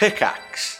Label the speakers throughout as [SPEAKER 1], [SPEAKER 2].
[SPEAKER 1] Pickaxe.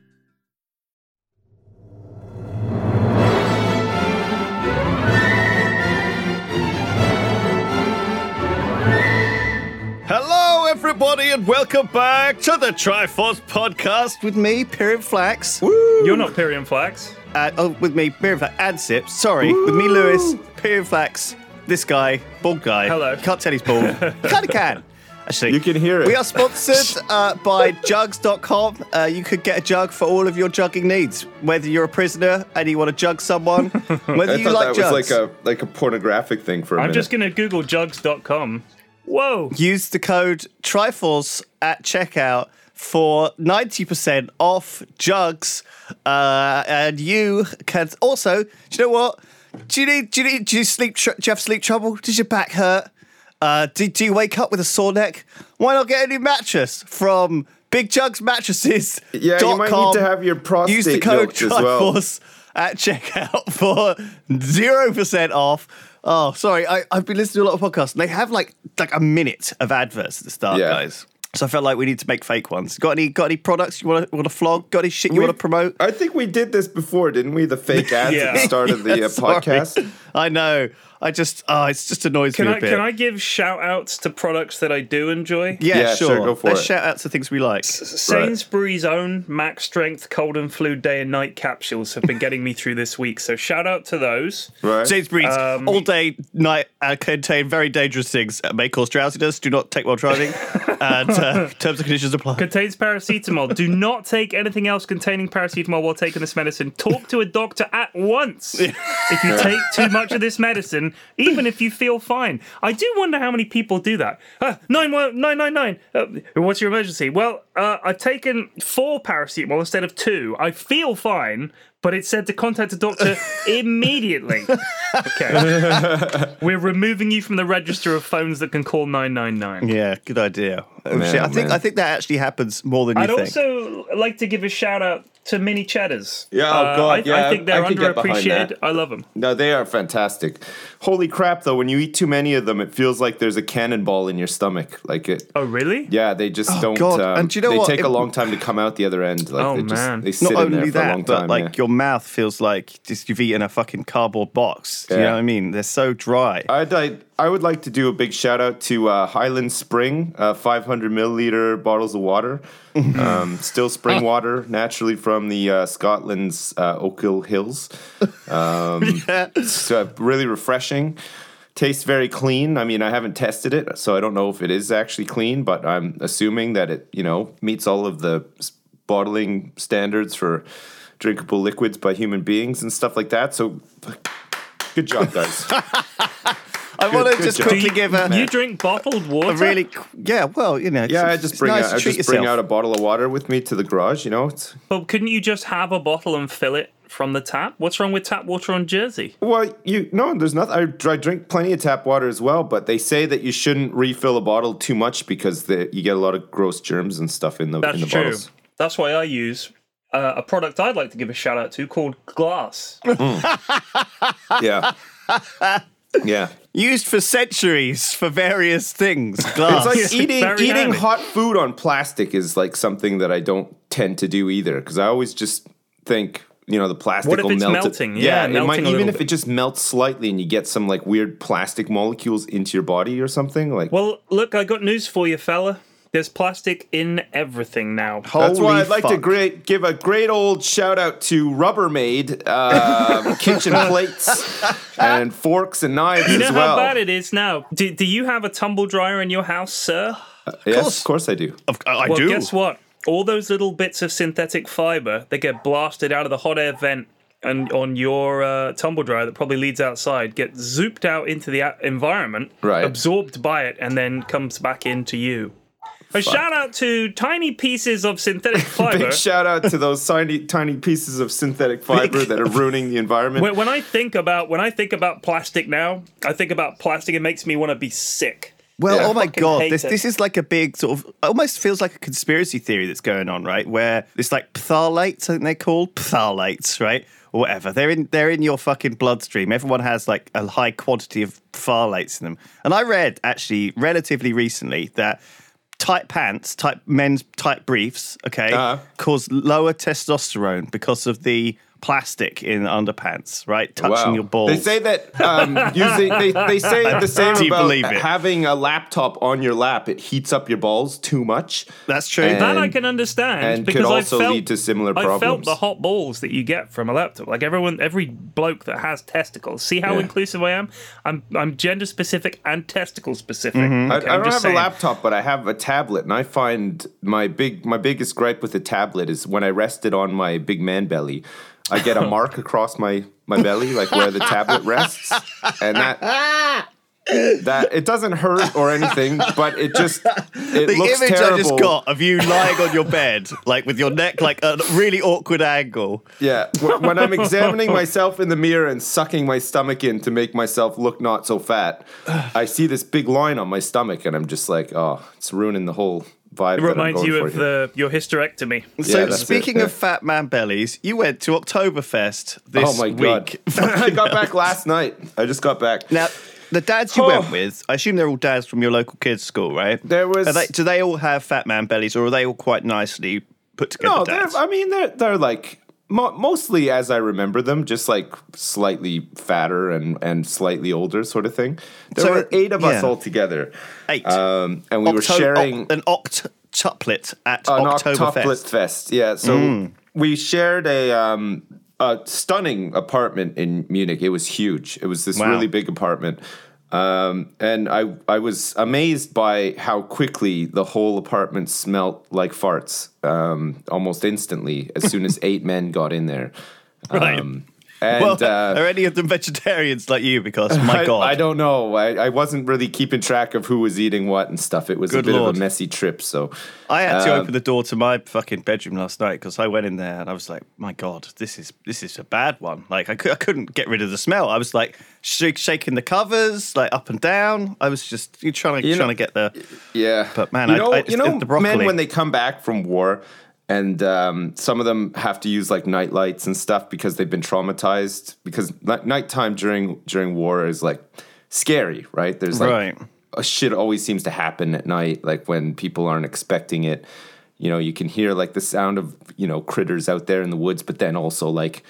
[SPEAKER 2] everybody, and welcome back to the Triforce podcast with me, Pyrion Flax.
[SPEAKER 3] You're not Pyrion Flax.
[SPEAKER 2] Uh, oh, with me, Pyrion Flax, and Sips. Sorry, with me, Lewis, Pyrion Flax, this guy, bald guy.
[SPEAKER 3] Hello.
[SPEAKER 2] Can't tell he's bald. kind of can. Actually,
[SPEAKER 4] You can hear it.
[SPEAKER 2] We are sponsored uh, by jugs.com. Uh, you could get a jug for all of your jugging needs, whether you're a prisoner and you want to jug someone, whether
[SPEAKER 4] I
[SPEAKER 2] you
[SPEAKER 4] thought
[SPEAKER 2] like
[SPEAKER 4] that
[SPEAKER 2] jugs.
[SPEAKER 4] was like a like a pornographic thing for a
[SPEAKER 3] I'm
[SPEAKER 4] minute.
[SPEAKER 3] just going to Google jugs.com. Whoa.
[SPEAKER 2] use the code TRIFLES at checkout for 90% off jugs. Uh, and you can also, do you know what? Do you need, do you need, do you sleep, tr- do you have sleep trouble? Does your back hurt? Uh, do, do you wake up with a sore neck? Why not get a new mattress from Big Jugs Mattresses?
[SPEAKER 4] Yeah, you might need to have your prostate
[SPEAKER 2] Use the code
[SPEAKER 4] milked as well.
[SPEAKER 2] Triforce at checkout for 0% off. Oh, sorry. I, I've been listening to a lot of podcasts, and they have like like a minute of adverts at the start,
[SPEAKER 4] Yeah.
[SPEAKER 2] guys. So I felt like we need to make fake ones. Got any got any products you want to want to flog? Got any shit you want to promote?
[SPEAKER 4] I think we did this before, didn't we? The fake ads at the start of the uh,
[SPEAKER 2] sorry.
[SPEAKER 4] podcast.
[SPEAKER 2] I know. I just oh, it's just annoys
[SPEAKER 3] Can
[SPEAKER 2] me a
[SPEAKER 3] I
[SPEAKER 2] bit.
[SPEAKER 3] can I give shout outs to products that I do enjoy?
[SPEAKER 2] Yeah,
[SPEAKER 4] Yeah,
[SPEAKER 2] sure.
[SPEAKER 4] sure, go for
[SPEAKER 2] Let's
[SPEAKER 4] it.
[SPEAKER 2] shout out to things we like.
[SPEAKER 3] Sainsbury's own max strength cold and flu day and night capsules have been getting me through this week. So shout out to those.
[SPEAKER 4] Right.
[SPEAKER 2] Sainsbury's
[SPEAKER 3] Um,
[SPEAKER 2] all day night uh, contain very dangerous things. Uh, may cause drowsiness. Do not take while driving. and uh, terms and conditions apply.
[SPEAKER 3] Contains paracetamol. do not take anything else containing paracetamol while taking this medicine. Talk to a doctor at once if you take too much of this medicine, even if you feel fine. I do wonder how many people do that. Uh, nine nine nine nine. Uh, what's your emergency? Well, uh, I've taken four paracetamol instead of two. I feel fine, but it said to contact a doctor immediately. Okay, we're removing you from the register of phones that can call nine nine nine.
[SPEAKER 2] Yeah, good idea. Oh,
[SPEAKER 4] Man,
[SPEAKER 2] shit. I think
[SPEAKER 4] man.
[SPEAKER 2] I think that actually happens more than you
[SPEAKER 3] I'd
[SPEAKER 2] think.
[SPEAKER 3] also like to give a shout out to mini cheddars.
[SPEAKER 4] Yeah, oh
[SPEAKER 3] Uh,
[SPEAKER 4] God,
[SPEAKER 3] I,
[SPEAKER 4] yeah,
[SPEAKER 3] I think they're
[SPEAKER 4] I could
[SPEAKER 3] underappreciated. I love them.
[SPEAKER 4] No, they are fantastic. Holy crap, though! When you eat too many of them, it feels like there's a cannonball in your stomach. Like it.
[SPEAKER 3] Oh, really?
[SPEAKER 4] Yeah, they just don't.
[SPEAKER 2] God,
[SPEAKER 4] Um,
[SPEAKER 2] and do you know
[SPEAKER 4] they
[SPEAKER 2] what?
[SPEAKER 4] take
[SPEAKER 2] It-
[SPEAKER 4] a long time to come out the other end. Like
[SPEAKER 3] Oh,
[SPEAKER 4] they just,
[SPEAKER 3] man.
[SPEAKER 4] They sit
[SPEAKER 2] Not
[SPEAKER 4] in there
[SPEAKER 2] only
[SPEAKER 4] for a long
[SPEAKER 2] that, but like
[SPEAKER 4] yeah.
[SPEAKER 2] your mouth feels like just you've eaten a fucking cardboard box. Do you
[SPEAKER 4] Yeah.
[SPEAKER 2] know what I mean? They're so dry.
[SPEAKER 4] I'd, I, I would like to do a big shout out to uh, Highland Spring, uh, 500 milliliter bottles of water. um, still spring water, naturally from the uh, Scotland's uh, Ochil Hills. Um, It's uh, really refreshing. Tastes very clean. I mean, I haven't tested it, so I don't know if it is actually clean, but I'm assuming that it, you know, meets all of the bottling standards for drinkable liquids by human beings and stuff like that. So, good job, guys.
[SPEAKER 2] I want to just
[SPEAKER 4] job.
[SPEAKER 2] quickly
[SPEAKER 3] Do
[SPEAKER 2] give a,
[SPEAKER 3] you drink bottled water?
[SPEAKER 2] a really yeah. Well, you know,
[SPEAKER 4] Yeah, I just bring
[SPEAKER 2] nice
[SPEAKER 4] out, I
[SPEAKER 2] treat
[SPEAKER 4] just bring out a bottle of water with me to the garage. You know, it's,
[SPEAKER 3] But couldn't you just have a bottle and fill it from the tap? What's wrong with tap water on Jersey?
[SPEAKER 4] well, you no, there's nothing. I, I drink plenty of tap water as well, but they say that you shouldn't refill a bottle too much because the, you get a lot of gross germs and stuff in the
[SPEAKER 3] That's
[SPEAKER 4] in the
[SPEAKER 3] true.
[SPEAKER 4] bottles.
[SPEAKER 3] That's why I use uh, a product I'd like to give a shout out to called Glass.
[SPEAKER 4] Yeah, yeah.
[SPEAKER 2] used for centuries for various things. Glass.
[SPEAKER 4] It's like eating
[SPEAKER 3] very
[SPEAKER 4] eating
[SPEAKER 3] handy.
[SPEAKER 4] hot food on plastic is like something that I don't tend to do either because I always just think you know the plastic
[SPEAKER 3] What if
[SPEAKER 4] will
[SPEAKER 3] it's
[SPEAKER 4] melt. it-
[SPEAKER 3] melting? Yeah,
[SPEAKER 4] it might even if
[SPEAKER 3] bit.
[SPEAKER 4] it just melts slightly and you get some like weird plastic molecules into your body or something like.
[SPEAKER 3] Well, look, I got news for you, fella. There's plastic in everything now.
[SPEAKER 4] That's why I'd like to great, give a great old shout out to Rubbermaid uh, kitchen plates and forks and knives
[SPEAKER 3] You know
[SPEAKER 4] as well.
[SPEAKER 3] how bad it is now. Do, do you have a tumble dryer in your house, sir?
[SPEAKER 4] yes,
[SPEAKER 2] course.
[SPEAKER 4] of course I do.
[SPEAKER 2] Of- I
[SPEAKER 3] Well,
[SPEAKER 2] do.
[SPEAKER 3] guess what? All those little bits of synthetic fiber that get blasted out of the hot air vent and on your uh, tumble dryer that probably leads outside get zooped out into the environment,
[SPEAKER 4] Right.
[SPEAKER 3] absorbed by it, and then comes back into you. A shout out to tiny pieces of synthetic fiber.
[SPEAKER 4] Big shout out to those tiny, tiny pieces of synthetic fiber that are ruining the environment.
[SPEAKER 3] when, when I think about when I think about plastic now, I think about plastic. It makes me want to be sick.
[SPEAKER 2] Well,
[SPEAKER 4] Yeah.
[SPEAKER 2] oh my god, this
[SPEAKER 3] it.
[SPEAKER 2] this is like a big sort of almost feels like a conspiracy theory that's going on, right? Where it's like phthalates, I think they're called phthalates, right? Or whatever. They're in they're in your fucking bloodstream. Everyone has like a high quantity of phthalates in them. And I read actually relatively recently that tight pants, tight men's tight briefs, okay,
[SPEAKER 4] Uh-huh.
[SPEAKER 2] cause lower testosterone because of the plastic in underpants, right? Touching
[SPEAKER 4] Wow.
[SPEAKER 2] your balls.
[SPEAKER 4] They say that um, using they, they say the same
[SPEAKER 2] Do you
[SPEAKER 4] about
[SPEAKER 2] believe it?
[SPEAKER 4] having a laptop on your lap. It heats up your balls too much.
[SPEAKER 2] That's true.
[SPEAKER 4] And-
[SPEAKER 3] That I can understand
[SPEAKER 4] and could
[SPEAKER 3] because I
[SPEAKER 4] also
[SPEAKER 3] felt,
[SPEAKER 4] lead to similar
[SPEAKER 3] I felt
[SPEAKER 4] problems.
[SPEAKER 3] the hot balls that you get from a laptop. Like everyone, every bloke that has testicles. See how
[SPEAKER 4] Yeah.
[SPEAKER 3] inclusive I am. I'm I'm gender specific and testicle specific.
[SPEAKER 4] I,
[SPEAKER 3] Okay,
[SPEAKER 4] I
[SPEAKER 3] I'm
[SPEAKER 4] don't
[SPEAKER 3] just
[SPEAKER 4] have
[SPEAKER 3] saying.
[SPEAKER 4] a laptop, but I have a tablet, and I find my big my biggest gripe with the tablet is when I rest it on my big man belly, I get a mark across my my belly, like where the tablet rests, and that. That it doesn't hurt or anything, but it just it
[SPEAKER 2] the
[SPEAKER 4] looks
[SPEAKER 2] image
[SPEAKER 4] terrible.
[SPEAKER 2] I just got of you lying on your bed, like with your neck like a really awkward angle.
[SPEAKER 4] Yeah, when I'm examining myself in the mirror and sucking my stomach in to make myself look not so fat, I see this big line on my stomach, and I'm just like, oh, it's ruining the whole vibe.
[SPEAKER 3] It
[SPEAKER 4] that I'm
[SPEAKER 3] reminds
[SPEAKER 4] going
[SPEAKER 3] you of the your hysterectomy.
[SPEAKER 2] So
[SPEAKER 4] Yeah,
[SPEAKER 2] speaking
[SPEAKER 4] it,
[SPEAKER 2] of
[SPEAKER 4] yeah.
[SPEAKER 2] fat man bellies, you went to Oktoberfest this
[SPEAKER 4] Oh my god!
[SPEAKER 2] week.
[SPEAKER 4] I got back last night. I just got back.
[SPEAKER 2] Now, the dads you
[SPEAKER 4] Oh.
[SPEAKER 2] went with, I assume they're all dads from your local kids' school, right?
[SPEAKER 4] There was-
[SPEAKER 2] Are they, do they all have fat man bellies, or are they all quite nicely put together
[SPEAKER 4] no,
[SPEAKER 2] dads?
[SPEAKER 4] I mean they're they're like mo- mostly as I remember them, just like slightly fatter and and slightly older, sort of thing. There
[SPEAKER 2] So,
[SPEAKER 4] were eight of us
[SPEAKER 2] yeah.
[SPEAKER 4] all together,
[SPEAKER 2] Eight.
[SPEAKER 4] um, and we were sharing
[SPEAKER 2] oc- an octuplet at
[SPEAKER 4] an
[SPEAKER 2] Oktoberfest.
[SPEAKER 4] octuplet fest. Yeah, so
[SPEAKER 2] Mm.
[SPEAKER 4] we shared a um, a stunning apartment in Munich. It was huge. It was this
[SPEAKER 2] Wow.
[SPEAKER 4] really big apartment. Um, and I, I was amazed by how quickly the whole apartment smelt like farts um, almost instantly as soon as eight men got in there. Um, and
[SPEAKER 2] Well,
[SPEAKER 4] uh,
[SPEAKER 2] are any of them vegetarians like you? Because my
[SPEAKER 4] I,
[SPEAKER 2] God,
[SPEAKER 4] I don't know. I, I wasn't really keeping track of who was eating what and stuff. It was
[SPEAKER 2] Good
[SPEAKER 4] a bit
[SPEAKER 2] Lord.
[SPEAKER 4] of a messy trip. So
[SPEAKER 2] I had to
[SPEAKER 4] Um,
[SPEAKER 2] open the door to my fucking bedroom last night because I went in there and I was like, "My God, this is this is a bad one." Like I, cou- I couldn't get rid of the smell. I was like shake, shaking the covers like up and down. I was just trying to
[SPEAKER 4] You know-
[SPEAKER 2] trying to get the
[SPEAKER 4] Yeah,
[SPEAKER 2] But, man,
[SPEAKER 4] you
[SPEAKER 2] I-
[SPEAKER 4] know,
[SPEAKER 2] I-
[SPEAKER 4] you know,
[SPEAKER 2] the broccoli-
[SPEAKER 4] men when they come back from war, and um, some of them have to use like night lights and stuff because they've been traumatized. Because ni- nighttime during during war is like scary, right? There's like
[SPEAKER 2] Right.
[SPEAKER 4] a shit always seems to happen at night, like when people aren't expecting it. You know, you can hear like the sound of you know critters out there in the woods, but then also like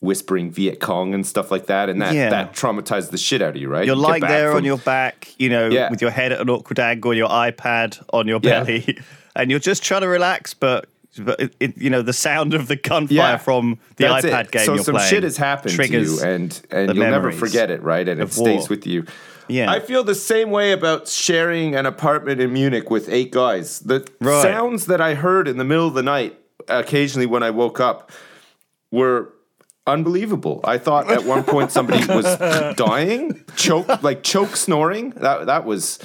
[SPEAKER 4] whispering Viet Cong and stuff like that, and that
[SPEAKER 2] Yeah.
[SPEAKER 4] that traumatized the shit out of you, right?
[SPEAKER 2] You're
[SPEAKER 4] You back
[SPEAKER 2] there on your back, you know,
[SPEAKER 4] Yeah.
[SPEAKER 2] with your head at an awkward angle, your iPad on your
[SPEAKER 4] Yeah.
[SPEAKER 2] belly, and you're just trying to relax, but. But it, it, you know the sound of the gunfire
[SPEAKER 4] Yeah.
[SPEAKER 2] from the iPad
[SPEAKER 4] it.
[SPEAKER 2] game
[SPEAKER 4] So some
[SPEAKER 2] playing
[SPEAKER 4] shit has happened to you, and and you'll never forget it, right? And it stays
[SPEAKER 2] war.
[SPEAKER 4] with you.
[SPEAKER 2] Yeah.
[SPEAKER 4] I feel the same way about sharing an apartment in Munich with eight guys. The
[SPEAKER 2] Right.
[SPEAKER 4] sounds that I heard in the middle of the night, occasionally when I woke up, were unbelievable. I thought at one point somebody was dying, choke like choke snoring. That that was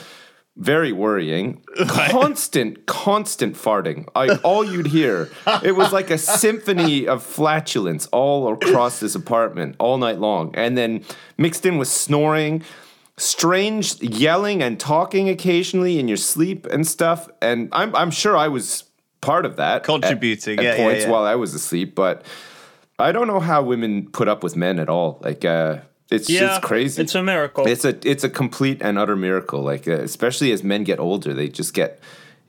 [SPEAKER 4] very worrying. Constant, constant farting. I, all you'd hear, it was like a symphony of flatulence all across this apartment all night long, and then mixed in with snoring. Strange yelling and talking occasionally in your sleep and stuff, and I'm I'm sure I was part of that,
[SPEAKER 2] Contributing,
[SPEAKER 4] at,
[SPEAKER 2] yeah, yeah,
[SPEAKER 4] points
[SPEAKER 2] yeah.
[SPEAKER 4] while I was asleep. But I don't know how women put up with men at all. Like, uh, it's
[SPEAKER 3] Yeah,
[SPEAKER 4] it's crazy.
[SPEAKER 3] It's a miracle.
[SPEAKER 4] It's a it's a complete and utter miracle. Like uh, especially as men get older, they just get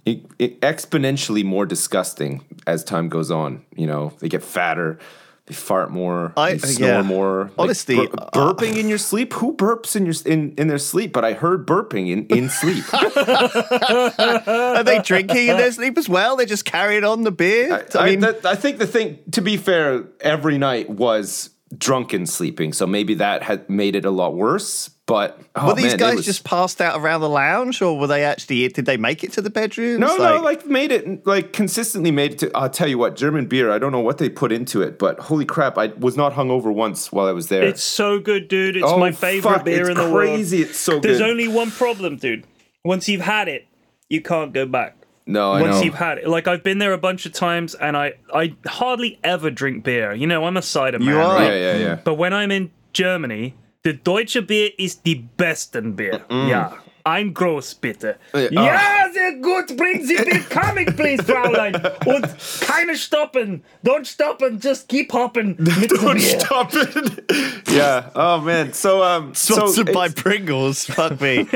[SPEAKER 4] e- e- exponentially more disgusting as time goes on. You know, they get fatter, they fart more,
[SPEAKER 2] I-
[SPEAKER 4] you snore
[SPEAKER 2] yeah.
[SPEAKER 4] more. Like,
[SPEAKER 2] Honestly,
[SPEAKER 4] bur-
[SPEAKER 2] uh,
[SPEAKER 4] burping in your sleep. Who burps in your in, in their sleep? But I heard burping in in sleep.
[SPEAKER 2] Are they drinking in their sleep as well? They're just carrying on the beer. I,
[SPEAKER 4] I,
[SPEAKER 2] mean,
[SPEAKER 4] that- I think the thing, to be fair, every night was drunken sleeping, so maybe that had made it a lot worse. But oh,
[SPEAKER 2] were these
[SPEAKER 4] man,
[SPEAKER 2] guys
[SPEAKER 4] was-
[SPEAKER 2] just passed out around the lounge, or were they actually? Did they make it to the bedroom?
[SPEAKER 4] No, no, like made it, like consistently made it to. I'll tell you what, German beer. I don't know what they put into it, but holy crap, I was not hungover once while I was there.
[SPEAKER 3] It's so good, dude. It's
[SPEAKER 4] Oh,
[SPEAKER 3] my favorite
[SPEAKER 4] fuck,
[SPEAKER 3] beer in the
[SPEAKER 4] crazy.
[SPEAKER 3] world.
[SPEAKER 4] It's so
[SPEAKER 3] There's
[SPEAKER 4] good.
[SPEAKER 3] only one problem, dude. Once you've had it, you can't go back.
[SPEAKER 4] No, I
[SPEAKER 3] Once
[SPEAKER 4] know.
[SPEAKER 3] you've had it, like I've been there a bunch of times, and I I hardly ever drink beer. You know, I'm a cider man.
[SPEAKER 2] You are.
[SPEAKER 3] right?
[SPEAKER 4] yeah, yeah, yeah.
[SPEAKER 3] But when I'm in Germany, the Deutsche Bier is the besten Bier. Yeah. Ein Groß, bitte.
[SPEAKER 4] Ja.
[SPEAKER 3] Ja, sehr gut. Bring Sie Bier coming, please, Fräulein. Und keine stoppen. Don't stoppen. Just keep hopping mit
[SPEAKER 4] Don't
[SPEAKER 3] Bier.
[SPEAKER 4] stop it. yeah. Oh man. So um. So
[SPEAKER 2] sponsored by Pringles. Fuck me.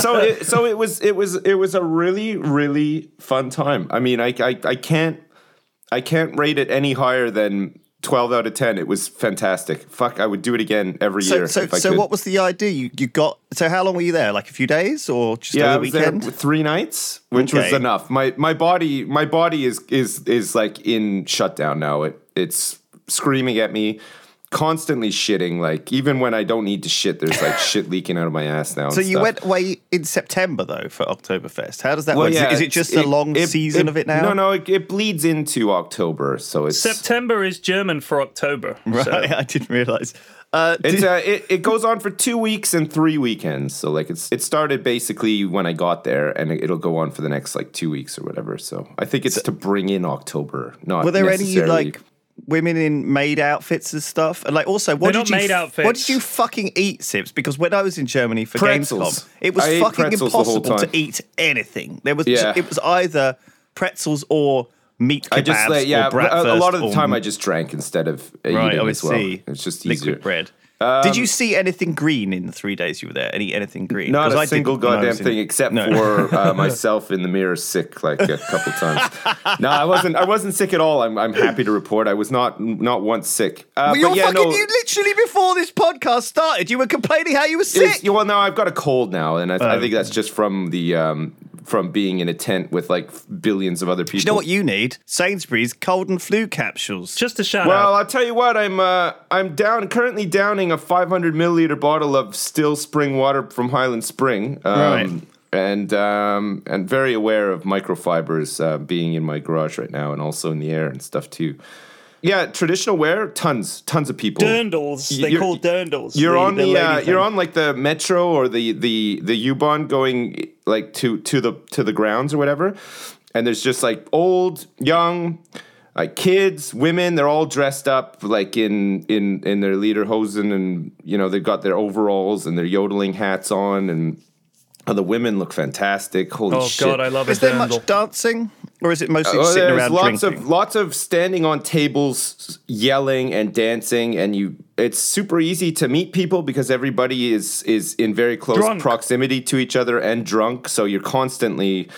[SPEAKER 4] so it, so it was it was it was a really really fun time. I mean, I I, I can't I can't rate it any higher than. 12 out of 10 it was fantastic fuck i would do it again every
[SPEAKER 2] So,
[SPEAKER 4] year
[SPEAKER 2] so, so
[SPEAKER 4] could.
[SPEAKER 2] what was the idea? You, you got. So, how long were you there? Like a few days, or just
[SPEAKER 4] yeah,
[SPEAKER 2] over the weekend?
[SPEAKER 4] three nights, which was enough. My my body my body is is is like in shutdown now. It it's screaming at me, constantly shitting. Like even when I don't need to shit, there's like shit leaking out of my ass now.
[SPEAKER 2] So you
[SPEAKER 4] stuff.
[SPEAKER 2] went away in September though for Oktoberfest. How does that
[SPEAKER 4] Well,
[SPEAKER 2] work? Is it-
[SPEAKER 4] yeah,
[SPEAKER 2] is it
[SPEAKER 4] it's-
[SPEAKER 2] just a long season of it now?
[SPEAKER 4] No, no, it, it bleeds into October, so it's
[SPEAKER 3] September is German for October.
[SPEAKER 2] Right,
[SPEAKER 3] So.
[SPEAKER 2] I didn't realize. Uh,
[SPEAKER 4] It's
[SPEAKER 2] did-
[SPEAKER 4] uh, it, it goes on for two weeks and three weekends. So like it's it started basically when I got there, and it, it'll go on for the next like two weeks or whatever. So I think it's to bring in October. Not
[SPEAKER 2] were there any like women in maid outfits and stuff? And like also, what
[SPEAKER 3] They're
[SPEAKER 2] did
[SPEAKER 3] not
[SPEAKER 2] you
[SPEAKER 3] maid
[SPEAKER 2] f- What did you fucking eat, Sips? Because when I was in Germany for
[SPEAKER 4] Pretzels.
[SPEAKER 2] Gamescom, it was
[SPEAKER 4] I ate
[SPEAKER 2] fucking
[SPEAKER 4] pretzels the whole
[SPEAKER 2] impossible to
[SPEAKER 4] time.
[SPEAKER 2] eat anything. There was
[SPEAKER 4] Yeah.
[SPEAKER 2] it was either pretzels or meat kebabs
[SPEAKER 4] I just like yeah,
[SPEAKER 2] or
[SPEAKER 4] a, a lot of the
[SPEAKER 2] bratwurst
[SPEAKER 4] time
[SPEAKER 2] or-
[SPEAKER 4] I just drank instead of uh,
[SPEAKER 2] right.
[SPEAKER 4] eating
[SPEAKER 2] I
[SPEAKER 4] as well.
[SPEAKER 2] see.
[SPEAKER 4] It's just easier.
[SPEAKER 2] Liquid bread. Did you see anything green in the three days you were there? Any anything green?
[SPEAKER 4] Not a
[SPEAKER 2] I
[SPEAKER 4] single
[SPEAKER 2] didn't when I
[SPEAKER 4] goddamn thing except
[SPEAKER 2] No.
[SPEAKER 4] for uh, myself in the mirror, sick like a couple times. no, I wasn't. I wasn't sick at all. I'm, I'm happy to report I was not not once sick. Uh,
[SPEAKER 2] Well,
[SPEAKER 4] but yeah,
[SPEAKER 2] fucking.
[SPEAKER 4] no,
[SPEAKER 2] You literally before this podcast started, you were complaining how you were sick.
[SPEAKER 4] well, no, I've got a cold now, and I, I
[SPEAKER 2] Oh.
[SPEAKER 4] think that's just from the um, from being in a tent with like billions of other people.
[SPEAKER 2] you know what you need? Sainsbury's cold and flu capsules.
[SPEAKER 3] Just a shout
[SPEAKER 4] Well,
[SPEAKER 3] out.
[SPEAKER 4] I'll tell you what. I'm uh, I'm down currently downing a 500 milliliter bottle of still spring water from Highland Spring. Um,
[SPEAKER 2] Right.
[SPEAKER 4] And um, and very aware of microfibers uh, being in my garage right now, and also in the air and stuff too. Yeah, traditional wear, tons, tons of people.
[SPEAKER 3] Dirndls. They
[SPEAKER 4] You're-
[SPEAKER 3] call dirndls.
[SPEAKER 4] You're
[SPEAKER 3] the-
[SPEAKER 4] on the,
[SPEAKER 3] lady
[SPEAKER 4] uh, you're on like the metro or the the the U-Bahn going like to to the to the grounds or whatever, and there's just like old, young, like kids, women. They're all dressed up like in in in their lederhosen, and you know they've got their overalls and their yodeling hats on, and oh, the women look fantastic. Holy
[SPEAKER 3] Oh
[SPEAKER 4] shit!
[SPEAKER 3] god, I love a
[SPEAKER 2] Is there much dancing, or is it mostly
[SPEAKER 4] Oh,
[SPEAKER 2] just sitting around
[SPEAKER 4] lots
[SPEAKER 2] drinking?
[SPEAKER 4] of lots of standing on tables, yelling and dancing, and you. It's super easy to meet people because everybody is is in very close
[SPEAKER 3] Drunk.
[SPEAKER 4] proximity to each other and drunk. So you're constantly,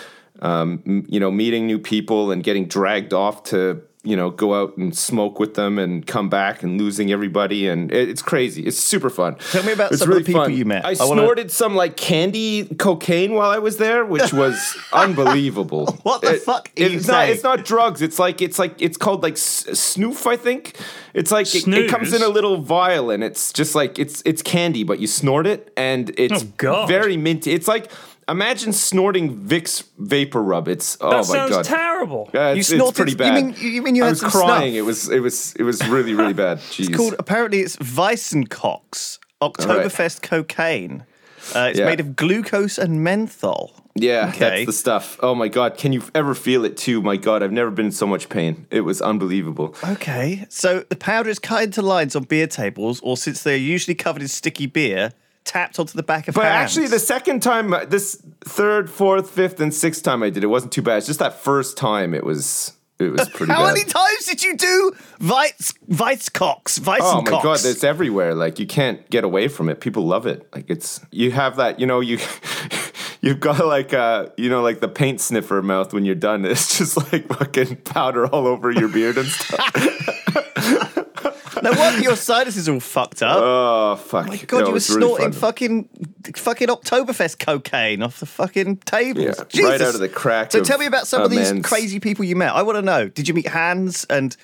[SPEAKER 4] um, m- you know, meeting new people and getting dragged off to you know go out and smoke with them and come back and losing everybody and it, it's crazy. It's super fun.
[SPEAKER 2] Tell me about
[SPEAKER 4] It's
[SPEAKER 2] some of the people you met.
[SPEAKER 4] I,
[SPEAKER 2] I wanna-
[SPEAKER 4] snorted some like candy cocaine while I was there, which was unbelievable.
[SPEAKER 2] What the
[SPEAKER 4] It-
[SPEAKER 2] fuck are you
[SPEAKER 4] it's not.
[SPEAKER 2] saying?
[SPEAKER 4] It's not drugs. It's like it's like it's called like s- snoof. I think it's like it, it comes in a little vial and it's just like it's it's candy, but you snort it and it's
[SPEAKER 3] Oh, God.
[SPEAKER 4] very minty. It's like imagine snorting Vicks vapor rub. It's oh
[SPEAKER 3] That
[SPEAKER 4] my
[SPEAKER 3] sounds
[SPEAKER 4] god.
[SPEAKER 3] terrible.
[SPEAKER 4] Yeah,
[SPEAKER 2] You
[SPEAKER 4] it's, it's
[SPEAKER 2] snorted-
[SPEAKER 4] pretty
[SPEAKER 2] you mean- you mean you
[SPEAKER 4] I was crying.
[SPEAKER 2] snuff?
[SPEAKER 4] It was it was it was really really bad. Jeez.
[SPEAKER 2] It's called apparently it's Weissenkox Oktoberfest cocaine. Uh, it's
[SPEAKER 4] Yeah.
[SPEAKER 2] made of glucose and menthol.
[SPEAKER 4] Yeah,
[SPEAKER 2] Okay.
[SPEAKER 4] that's the stuff. Oh my god, can you ever feel it too? My god, I've never been in so much pain. It was unbelievable.
[SPEAKER 2] Okay, so the powder is cut into lines on beer tables, or since they're usually covered in sticky beer, tapped onto the back of
[SPEAKER 4] But
[SPEAKER 2] hands.
[SPEAKER 4] actually, the second time, uh, this third, fourth, fifth, and sixth time I did it wasn't too bad. It's just that first time it was it was pretty bad.
[SPEAKER 2] How
[SPEAKER 4] bad.
[SPEAKER 2] many times did you do Weiss Weisskox?
[SPEAKER 4] Oh my
[SPEAKER 2] Weissenkox?
[SPEAKER 4] god, it's everywhere. Like you can't get away from it. People love it. Like it's you have that. You know you. You've got like uh you know like the paint sniffer mouth when you're done. It's just like fucking powder all over your beard and stuff.
[SPEAKER 2] No wonder your sinuses are all fucked up.
[SPEAKER 4] Oh fuck!
[SPEAKER 2] My God,
[SPEAKER 4] No,
[SPEAKER 2] you were
[SPEAKER 4] it's really
[SPEAKER 2] snorting
[SPEAKER 4] fun.
[SPEAKER 2] fucking fucking Oktoberfest cocaine off the fucking tables.
[SPEAKER 4] Yeah, right out of the crack
[SPEAKER 2] So
[SPEAKER 4] of
[SPEAKER 2] tell me about some
[SPEAKER 4] a
[SPEAKER 2] of these
[SPEAKER 4] man's-
[SPEAKER 2] crazy people you met. I want to know. Did you meet Hans and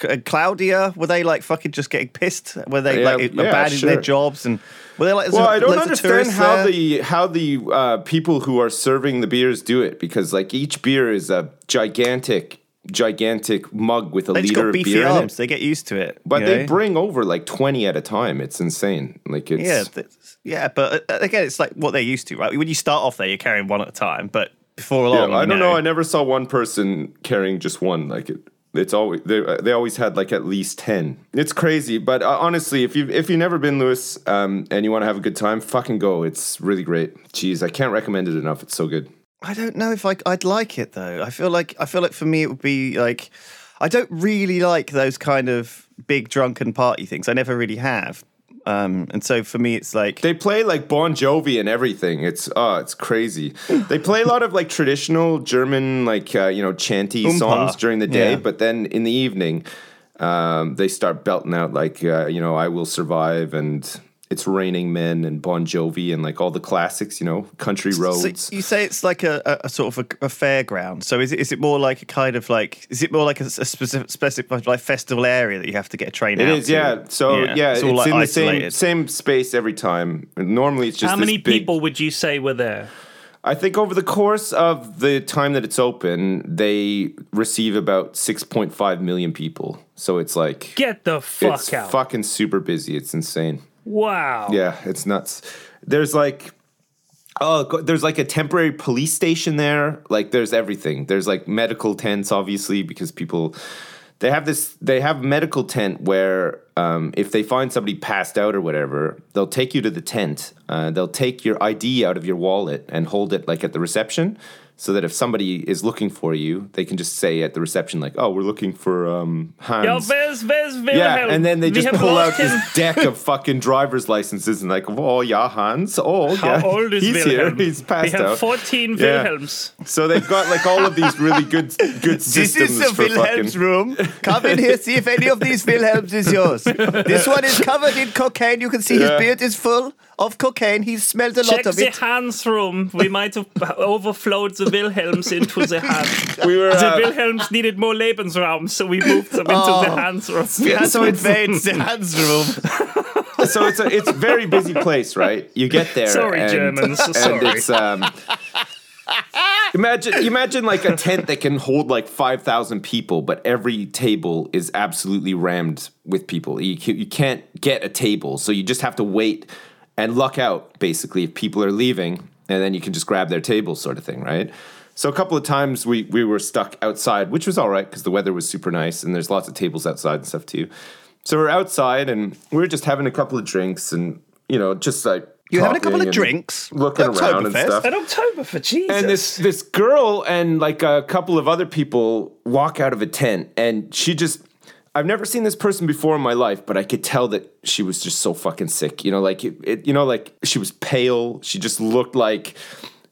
[SPEAKER 2] C- Claudia? Were they like fucking just getting pissed? Were they
[SPEAKER 4] Yeah,
[SPEAKER 2] like
[SPEAKER 4] yeah,
[SPEAKER 2] abandoning
[SPEAKER 4] sure.
[SPEAKER 2] their jobs and were they like?
[SPEAKER 4] Well, I don't
[SPEAKER 2] loads of
[SPEAKER 4] understand
[SPEAKER 2] tourists
[SPEAKER 4] how
[SPEAKER 2] there?
[SPEAKER 4] the how the uh, people who are serving the beers do it because like each beer is a gigantic, gigantic mug with a
[SPEAKER 2] they
[SPEAKER 4] liter of
[SPEAKER 2] beefy
[SPEAKER 4] beer in it.
[SPEAKER 2] They get used to it.
[SPEAKER 4] But they
[SPEAKER 2] know?
[SPEAKER 4] bring over like twenty at a time. It's insane. Like it's
[SPEAKER 2] Yeah, th- yeah, but uh, again, it's like what they're used to, right? When you start off there, you're carrying one at a time, but before
[SPEAKER 4] Yeah,
[SPEAKER 2] long,
[SPEAKER 4] I don't know. I never saw one person carrying just one. Like it, it's always they, they always had like at least ten. It's crazy, but uh, honestly, if you if you've never been Lewis um, and you want to have a good time, fucking go. It's really great. Jeez, I can't recommend it enough. It's so good.
[SPEAKER 2] I don't know if I, I'd like it though. I feel like I feel like for me it would be like I don't really like those kind of big drunken party things. I never really have, um, and so for me it's like
[SPEAKER 4] They play like Bon Jovi and everything. It's oh, it's crazy. They play a lot of like traditional German like uh, you know chanty
[SPEAKER 2] Oompa.
[SPEAKER 4] songs during the day,
[SPEAKER 2] Yeah.
[SPEAKER 4] but then in the evening, um, they start belting out like uh, you know I Will Survive and It's Raining Men and Bon Jovi and like all the classics. You know, Country
[SPEAKER 2] so
[SPEAKER 4] Roads.
[SPEAKER 2] you say it's like a, a, a sort of a, a fairground. So is it is it more like a kind of like is it more like a, a specific, specific like festival area that you have to get a train
[SPEAKER 4] It
[SPEAKER 2] out
[SPEAKER 4] is,
[SPEAKER 2] to?
[SPEAKER 4] yeah. So yeah, it's,
[SPEAKER 2] all, like,
[SPEAKER 4] in the same
[SPEAKER 2] isolated.
[SPEAKER 4] same space every time. Normally, it's just
[SPEAKER 3] How
[SPEAKER 4] this
[SPEAKER 3] many
[SPEAKER 4] big-
[SPEAKER 3] people would you say were there?
[SPEAKER 4] I think over the course of the time that it's open, they receive about 6.5 million people. So it's like
[SPEAKER 3] Get the fuck
[SPEAKER 4] it's
[SPEAKER 3] out!
[SPEAKER 4] fucking super busy. It's insane.
[SPEAKER 3] Wow.
[SPEAKER 4] Yeah, it's nuts. There's like oh, there's like a temporary police station there. Like there's everything. There's like medical tents obviously because people they have this they have medical tent where um, if they find somebody passed out or whatever they'll take you to the tent uh, they'll take your id out of your wallet and hold it like at the reception so that if somebody is looking for you they can just say at the reception like oh we're looking for um, Hans.
[SPEAKER 3] Yeah, where's where's Wilhelm?
[SPEAKER 4] Yeah, and then they just pull out
[SPEAKER 3] lost him.
[SPEAKER 4] this deck of fucking driver's licenses and like, oh yeah, Hans. Oh
[SPEAKER 3] How
[SPEAKER 4] yeah,
[SPEAKER 3] old is
[SPEAKER 4] he's
[SPEAKER 3] Wilhelm?
[SPEAKER 4] here. He's passed
[SPEAKER 3] we have
[SPEAKER 4] out.
[SPEAKER 3] 14
[SPEAKER 4] Yeah.
[SPEAKER 3] Wilhelms.
[SPEAKER 4] So they've got like all of these really good good
[SPEAKER 2] This
[SPEAKER 4] systems
[SPEAKER 2] is the
[SPEAKER 4] for
[SPEAKER 2] Wilhelm's
[SPEAKER 4] fucking.
[SPEAKER 2] room. Come in here, see if any of these Wilhelms is yours. This one is covered in cocaine. You can see his
[SPEAKER 4] Yeah.
[SPEAKER 2] beard is full of cocaine. He smelled a
[SPEAKER 3] Check
[SPEAKER 2] lot of it.
[SPEAKER 3] Check the
[SPEAKER 2] it.
[SPEAKER 3] Hans room. We might have overflowed the Wilhelms into the Hans.
[SPEAKER 4] We were
[SPEAKER 3] The
[SPEAKER 4] uh,
[SPEAKER 3] Wilhelms needed more Lebensraum, so we moved them into the Hans room.
[SPEAKER 2] We had to invade the Hans room.
[SPEAKER 4] so it's a it's a very busy place, right? You get there.
[SPEAKER 3] Sorry,
[SPEAKER 4] and,
[SPEAKER 3] Germans,
[SPEAKER 4] And
[SPEAKER 3] sorry.
[SPEAKER 4] it's um. Imagine, imagine like a tent that can hold like five thousand people, but every table is absolutely rammed with people. You you can't get a table, so you just have to wait and luck out basically if people are leaving, and then you can just grab their table, sort of thing, right? So a couple of times we we were stuck outside, which was all right because the weather was super nice, and there's lots of tables outside and stuff too. So we're outside and we're just having a couple of drinks and you know just like
[SPEAKER 2] You're having a couple of
[SPEAKER 4] and
[SPEAKER 2] drinks.
[SPEAKER 4] looking around and stuff.
[SPEAKER 3] At October for Jesus.
[SPEAKER 4] And this this girl and like a couple of other people walk out of a tent, and she just. I've never seen this person before in my life, but I could tell that she was just so fucking sick. You know, like it, it, you know, like she was pale. She just looked like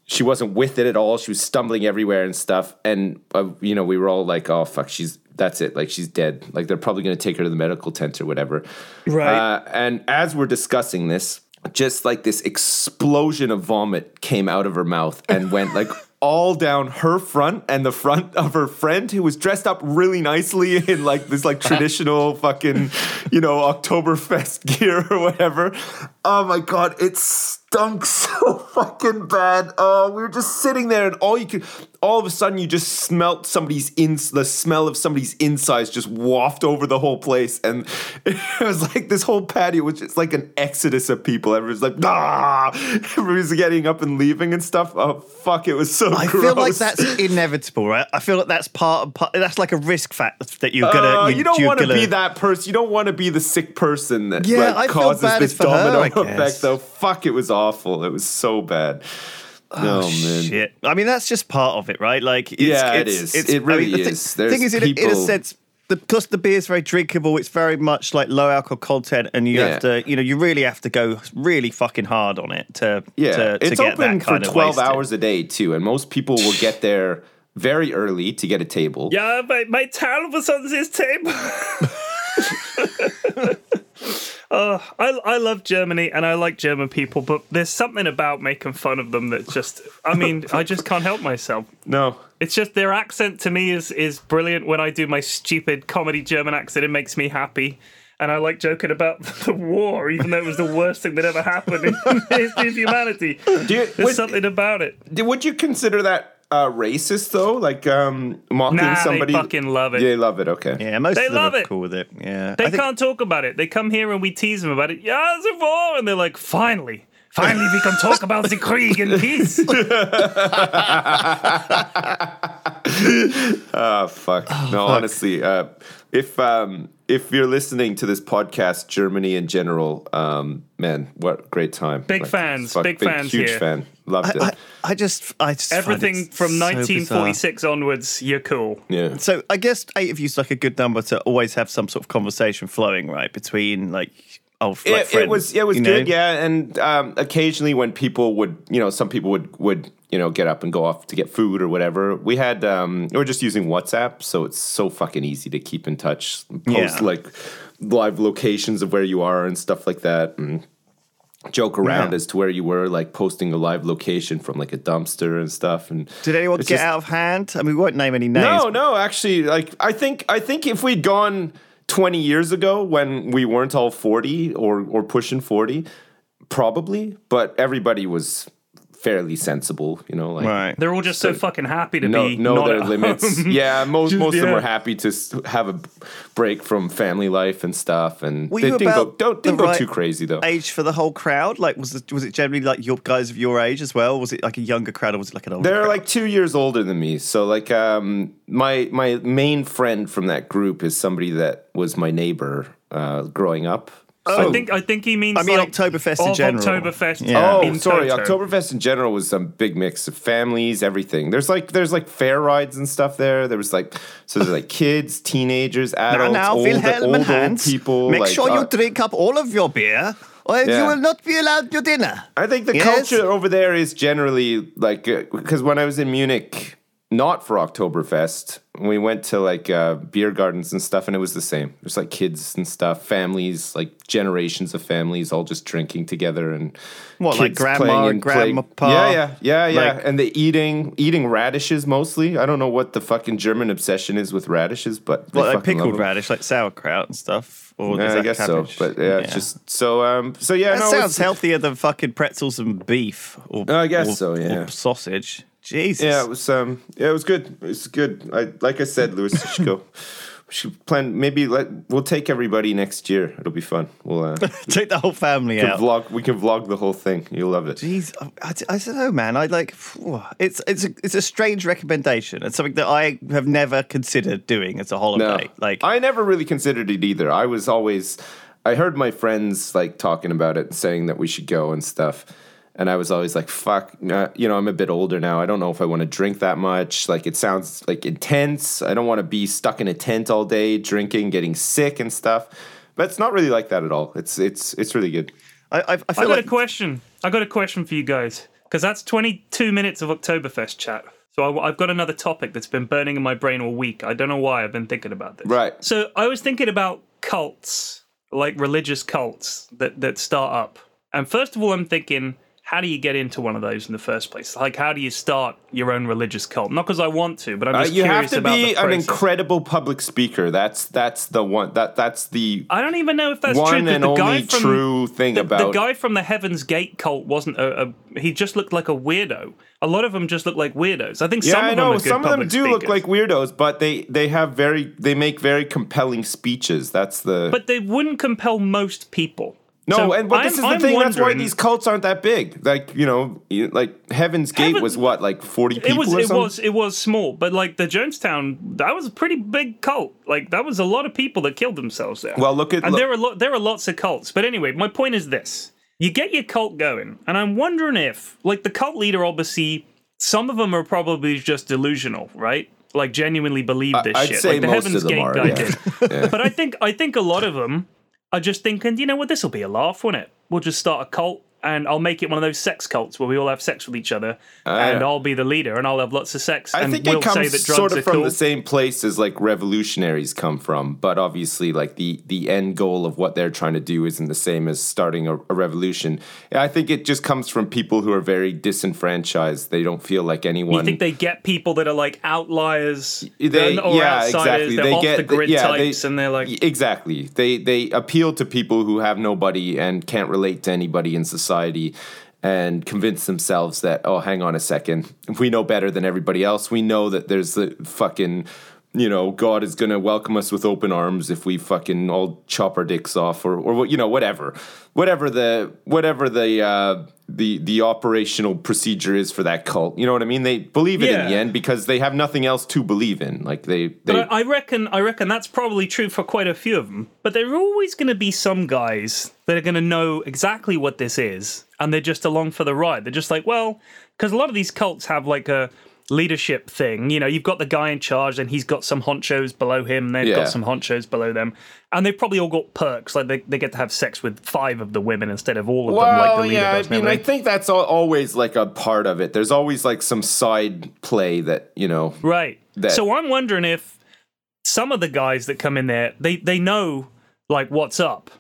[SPEAKER 4] she wasn't with it at all. She was stumbling everywhere and stuff. And uh, you know, we were all like, "Oh fuck, she's that's it. Like she's dead. Like they're probably going to take her to the medical tent or whatever."
[SPEAKER 3] Right.
[SPEAKER 4] Uh, and as we're discussing this, just like this explosion of vomit came out of her mouth and went like all down her front and the front of her friend who was dressed up really nicely in like this like traditional fucking, you know, Oktoberfest gear or whatever. Oh my god, it stunk so fucking bad. Oh, we were just sitting there and all you could all of a sudden you just smelt somebody's in the smell of somebody's insides just waft over the whole place and it was like this whole patio was just like an exodus of people everyone's like ah everybody's getting up and leaving and stuff oh fuck it was so
[SPEAKER 2] I
[SPEAKER 4] gross.
[SPEAKER 2] feel like that's inevitable, right? I feel like that's part of part, that's like a risk factor that you're gonna.
[SPEAKER 4] Uh, you, don't want to
[SPEAKER 2] gonna-
[SPEAKER 4] be that person. You don't want to be the sick person that
[SPEAKER 2] Yeah,
[SPEAKER 4] like,
[SPEAKER 2] I feel
[SPEAKER 4] causes this domino effect. Though, fuck, it was awful. It was so bad. Oh, oh, man.
[SPEAKER 2] Shit. I mean, that's just part of it, right? Like, it's,
[SPEAKER 4] Yeah, it
[SPEAKER 2] it's. It's,
[SPEAKER 4] It really
[SPEAKER 2] I mean, the
[SPEAKER 4] is.
[SPEAKER 2] Thi- thing
[SPEAKER 4] There's
[SPEAKER 2] is, in, a- in a sense, the, because the beer is very drinkable, it's very much like low alcohol content, and you
[SPEAKER 4] Yeah.
[SPEAKER 2] have to, you know, you really have to go really fucking hard on it to,
[SPEAKER 4] Yeah,
[SPEAKER 2] to, to
[SPEAKER 4] it's
[SPEAKER 2] get
[SPEAKER 4] open
[SPEAKER 2] that
[SPEAKER 4] for
[SPEAKER 2] kind of
[SPEAKER 4] twelve
[SPEAKER 2] wasted.
[SPEAKER 4] hours a day too, and most people will get there very early to get a table.
[SPEAKER 3] yeah, my, my towel was on this table. I, I love Germany and I like German people, but there's something about making fun of them that just, I mean, I just can't help myself.
[SPEAKER 4] No.
[SPEAKER 3] It's just their accent to me is is brilliant. When I do my stupid comedy German accent, it makes me happy. And I like joking about the war, even though it was the worst thing that ever happened in the history of humanity.
[SPEAKER 4] Do you,
[SPEAKER 3] There's
[SPEAKER 4] would,
[SPEAKER 3] something about it.
[SPEAKER 4] would you consider that uh, racist though? Like um, mocking
[SPEAKER 3] Nah,
[SPEAKER 4] somebody?
[SPEAKER 3] they fucking love it.
[SPEAKER 4] Yeah, they love it. Okay.
[SPEAKER 2] Yeah, most
[SPEAKER 3] They
[SPEAKER 2] of them
[SPEAKER 3] love
[SPEAKER 2] are
[SPEAKER 3] it.
[SPEAKER 2] cool with it. Yeah,
[SPEAKER 3] They
[SPEAKER 2] think-
[SPEAKER 3] can't talk about it. They come here and we tease them about it. Yeah, it's a war, and they're like, finally, finally, we can talk about the Krieg in peace.
[SPEAKER 4] Oh fuck. no, honestly, uh, if um, if you're listening to this podcast, Germany in general, um, man, what great time!
[SPEAKER 3] Big fans, big fans
[SPEAKER 4] huge
[SPEAKER 3] here.
[SPEAKER 4] fan, loved it.
[SPEAKER 2] I, I just, I just find
[SPEAKER 3] Everything
[SPEAKER 2] it
[SPEAKER 3] from
[SPEAKER 2] so
[SPEAKER 3] 1946 onwards, you're cool.
[SPEAKER 4] yeah.
[SPEAKER 2] So I guess eight of you is like a good number to always have some sort of conversation flowing, right, between like old like
[SPEAKER 4] it,
[SPEAKER 2] friends.
[SPEAKER 4] it was it was good,
[SPEAKER 2] know?
[SPEAKER 4] yeah. And um, occasionally, when people would, you know, some people would would you know get up and go off to get food or whatever. We had um, we were just using WhatsApp, so it's so fucking easy to keep in touch, post
[SPEAKER 2] Yeah.
[SPEAKER 4] like live locations of where you are and stuff like that, and joke around
[SPEAKER 2] Yeah.
[SPEAKER 4] as to where you were, like posting a live location from like a dumpster and stuff. And
[SPEAKER 2] Did anyone get
[SPEAKER 4] just-
[SPEAKER 2] out of hand? I mean, we won't name any names.
[SPEAKER 4] No, no, actually, like I think I think if we'd gone 20 years ago when we weren't all 40 or or pushing 40, probably, but everybody was fairly sensible, you know, like
[SPEAKER 2] Right.
[SPEAKER 3] They're all just so, fucking happy to
[SPEAKER 4] know,
[SPEAKER 3] be
[SPEAKER 4] know
[SPEAKER 3] not
[SPEAKER 4] their
[SPEAKER 3] at
[SPEAKER 4] limits.
[SPEAKER 3] home.
[SPEAKER 4] Yeah, most
[SPEAKER 3] Just-
[SPEAKER 4] most of them
[SPEAKER 3] yeah.
[SPEAKER 4] were happy to have a break from family life and stuff, and
[SPEAKER 2] Were
[SPEAKER 4] they
[SPEAKER 2] you
[SPEAKER 4] didn't go
[SPEAKER 2] about
[SPEAKER 4] don't didn't go
[SPEAKER 2] right
[SPEAKER 4] too crazy though.
[SPEAKER 2] Age for the whole crowd? Like, was it was it generally like your guys of your age as well? Was it like a younger crowd or was it like an older?
[SPEAKER 4] They're
[SPEAKER 2] crowd?
[SPEAKER 4] like two years older than me. So like um my my main friend from that group is somebody that was my neighbor uh, growing up.
[SPEAKER 3] I think I think he means
[SPEAKER 2] I mean
[SPEAKER 3] like,
[SPEAKER 2] Oktoberfest in general.
[SPEAKER 3] Oktoberfest.
[SPEAKER 2] Yeah.
[SPEAKER 4] Oh,
[SPEAKER 3] in
[SPEAKER 4] sorry.
[SPEAKER 3] toto.
[SPEAKER 4] Oktoberfest in general was a big mix of families, everything. There's like there's like fair rides and stuff there. There was like so there's like kids, teenagers,
[SPEAKER 2] Now,
[SPEAKER 4] adults,
[SPEAKER 2] now,
[SPEAKER 4] old,
[SPEAKER 2] Wilhelm
[SPEAKER 4] old,
[SPEAKER 2] and
[SPEAKER 4] old
[SPEAKER 2] Hans,
[SPEAKER 4] people.
[SPEAKER 2] make
[SPEAKER 4] like,
[SPEAKER 2] sure you
[SPEAKER 4] uh,
[SPEAKER 2] drink up all of your beer, or you will not be allowed your dinner.
[SPEAKER 4] I think the
[SPEAKER 2] Yes?
[SPEAKER 4] culture over there is generally like because when I was in Munich, not for Oktoberfest, we went to like uh, beer gardens and stuff, and it was the same. There's like kids and stuff, families, like generations of families, all just drinking together and
[SPEAKER 2] What, like grandma grandpa?
[SPEAKER 4] Yeah, yeah, yeah, yeah.
[SPEAKER 2] Like-
[SPEAKER 4] and they eating eating radishes mostly. I don't know what the fucking German obsession is with radishes, but
[SPEAKER 2] Well, like pickled radish, like sauerkraut and stuff. Or is
[SPEAKER 4] Yeah, I guess
[SPEAKER 2] cabbage?
[SPEAKER 4] so, but yeah, it's just so. Um, so yeah,
[SPEAKER 2] that
[SPEAKER 4] no,
[SPEAKER 2] sounds healthier than fucking pretzels and beef. Or,
[SPEAKER 4] I guess
[SPEAKER 2] or-
[SPEAKER 4] so, yeah.
[SPEAKER 2] Or sausage. Jesus.
[SPEAKER 4] Yeah, it was um yeah, it was good. It was good. I like I said, should go. We should plan maybe let we'll take everybody next year. It'll be fun. We'll uh,
[SPEAKER 2] Take the whole family out.
[SPEAKER 4] vlog we can vlog the whole thing. You'll love it.
[SPEAKER 2] Jeez, I, I, I don't know, man. I like it's it's a it's a strange recommendation. It's something that I have never considered doing as a
[SPEAKER 4] No.
[SPEAKER 2] holiday. Like,
[SPEAKER 4] I never really considered it either. I was always I heard my friends like talking about it and saying that we should go and stuff. And I was always like, fuck, you know, I'm a bit older now. I don't know if I want to drink that much. Like, it sounds like intense. I don't want to be stuck in a tent all day drinking, getting sick and stuff. But it's not really like that at all. It's it's it's really good.
[SPEAKER 2] I, I, I
[SPEAKER 3] I got
[SPEAKER 2] like
[SPEAKER 3] a question. I got a question for you guys because that's 22 minutes of Oktoberfest chat. So I, have got another topic that's been burning in my brain all week. I don't know why I've been thinking about this.
[SPEAKER 4] Right.
[SPEAKER 3] So I was thinking about cults, like religious cults that that start up. And first of all, I'm thinking, how do you get into one of those in the first place? Like, how do you start your own religious cult? Not because I want to, but I'm just
[SPEAKER 4] Uh,
[SPEAKER 3] just
[SPEAKER 4] you have to
[SPEAKER 3] about
[SPEAKER 4] be an incredible public speaker. That's that's the one. That that's the
[SPEAKER 3] I don't even know if that's true.
[SPEAKER 4] one
[SPEAKER 3] 'cause
[SPEAKER 4] and
[SPEAKER 3] the guy
[SPEAKER 4] only
[SPEAKER 3] from,
[SPEAKER 4] true thing
[SPEAKER 3] the,
[SPEAKER 4] about
[SPEAKER 3] the guy from the Heaven's Gate cult wasn't a, a. He just looked like a weirdo. A lot of them just look like weirdos. I think
[SPEAKER 4] Yeah,
[SPEAKER 3] some
[SPEAKER 4] I
[SPEAKER 3] of
[SPEAKER 4] know.
[SPEAKER 3] them are good
[SPEAKER 4] Some of them do look like weirdos, but they they have very they make very compelling speeches. That's the
[SPEAKER 3] But they wouldn't compel most people.
[SPEAKER 4] No.
[SPEAKER 3] So
[SPEAKER 4] and but this
[SPEAKER 3] I'm-
[SPEAKER 4] is the
[SPEAKER 3] I'm
[SPEAKER 4] thing. That's why these cults aren't that big. Like you know, like Heaven's Gate
[SPEAKER 3] Heaven-
[SPEAKER 4] was what like forty people
[SPEAKER 3] It was
[SPEAKER 4] or
[SPEAKER 3] it was it was small, but like the Jonestown, that was a pretty big cult. Like that was a lot of people that killed themselves there.
[SPEAKER 4] Well, look at-
[SPEAKER 3] and
[SPEAKER 4] look-
[SPEAKER 3] there are lo- there are lots of cults. But anyway, my point is this: you get your cult going, and I'm wondering if, like, the cult leader, obviously, some of them are probably just delusional, right? Like genuinely believe this
[SPEAKER 4] I'd
[SPEAKER 3] shit.
[SPEAKER 4] say
[SPEAKER 3] like the
[SPEAKER 4] most
[SPEAKER 3] Heaven's
[SPEAKER 4] of them
[SPEAKER 3] Gate
[SPEAKER 4] are,
[SPEAKER 3] guy
[SPEAKER 4] yeah.
[SPEAKER 3] did. But I think I think a lot of them are just thinking, you know what, this will be a laugh, won't it? We'll just start a cult and I'll make it one of those sex cults where we all have sex with each other,
[SPEAKER 4] Uh,
[SPEAKER 3] and I'll be the leader, and I'll have lots of sex,
[SPEAKER 4] I
[SPEAKER 3] and
[SPEAKER 4] think
[SPEAKER 3] we'll
[SPEAKER 4] it comes
[SPEAKER 3] say that drugs
[SPEAKER 4] sort of from
[SPEAKER 3] cool.
[SPEAKER 4] the same place as like revolutionaries come from, but obviously, like the the end goal of what they're trying to do isn't the same as starting a, a revolution. I think it just comes from people who are very disenfranchised. They don't feel like anyone.
[SPEAKER 3] You think they get people that are like outliers,
[SPEAKER 4] They,
[SPEAKER 3] or
[SPEAKER 4] yeah,
[SPEAKER 3] outsiders,
[SPEAKER 4] exactly.
[SPEAKER 3] they're
[SPEAKER 4] They
[SPEAKER 3] off
[SPEAKER 4] get
[SPEAKER 3] the grid
[SPEAKER 4] yeah,
[SPEAKER 3] types,
[SPEAKER 4] they,
[SPEAKER 3] and they're like,
[SPEAKER 4] exactly. They they appeal to people who have nobody and can't relate to anybody in society. And convince themselves that, oh, hang on a second, we know better than everybody else. We know that there's the fucking, you know, God is gonna welcome us with open arms if we fucking all chop our dicks off, or or you know, whatever, whatever the whatever the uh, the the operational procedure is for that cult. You know what I mean? They believe it in the end because they have nothing else to believe in. Like they, they
[SPEAKER 3] But I, reckon, I reckon that's probably true for quite a few of them. But there are always going to be some guys that are going to know exactly what this is, and they're just along for the ride. They're just like, well, because a lot of these cults have like a leadership thing. You know, you've got the guy in charge, and he's got some honchos below him. They've
[SPEAKER 4] Yeah.
[SPEAKER 3] got some honchos below them, and they've probably all got perks. Like they, they get to have sex with five of the women instead of all of them, like the leader
[SPEAKER 4] yeah,
[SPEAKER 3] does.
[SPEAKER 4] I mean,
[SPEAKER 3] and
[SPEAKER 4] I think that's al- always like a part of it. There's always like some side play that you know.
[SPEAKER 3] Right.
[SPEAKER 4] that-
[SPEAKER 3] so I'm wondering if some of the guys that come in there, they they know like what's up.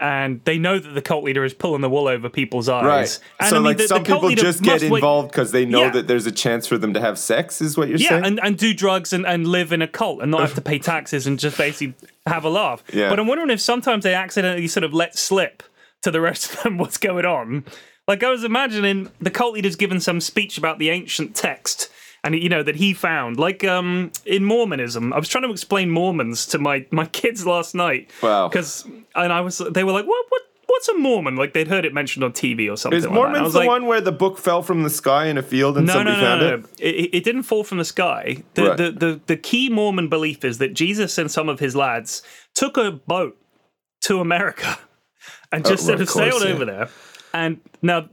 [SPEAKER 3] And they know that the cult leader is pulling the wool over people's eyes.
[SPEAKER 4] Right.
[SPEAKER 3] And
[SPEAKER 4] so
[SPEAKER 3] I mean,
[SPEAKER 4] like
[SPEAKER 3] the, the
[SPEAKER 4] some
[SPEAKER 3] cult
[SPEAKER 4] people just get involved because they know
[SPEAKER 3] Yeah.
[SPEAKER 4] that there's a chance for them to have sex. Is what you're
[SPEAKER 3] Yeah,
[SPEAKER 4] saying?
[SPEAKER 3] Yeah, and, and do drugs and, and live in a cult and not have to pay taxes and just basically have a laugh.
[SPEAKER 4] Yeah.
[SPEAKER 3] But I'm wondering if sometimes they accidentally sort of let slip to the rest of them what's going on. Like I was imagining the cult leader's given some speech about the ancient text and you know that he found like um in mormonism i was trying to explain mormons to my my kids last night
[SPEAKER 4] Wow.
[SPEAKER 3] because and i was they were like what what what's a mormon like they'd heard it mentioned on tv or something
[SPEAKER 4] is
[SPEAKER 3] like that. And I
[SPEAKER 4] Mormon's the
[SPEAKER 3] like,
[SPEAKER 4] one where the book fell from the sky in a field and
[SPEAKER 3] no,
[SPEAKER 4] somebody
[SPEAKER 3] no, no,
[SPEAKER 4] found
[SPEAKER 3] no,
[SPEAKER 4] it?
[SPEAKER 3] no. It, it didn't fall from the sky. The,
[SPEAKER 4] Right.
[SPEAKER 3] the, the, the key Mormon belief is that Jesus and some of his lads took a boat to America and oh, just
[SPEAKER 4] Oh,
[SPEAKER 3] sort
[SPEAKER 4] of
[SPEAKER 3] of
[SPEAKER 4] course,
[SPEAKER 3] sailed
[SPEAKER 4] yeah.
[SPEAKER 3] over there and now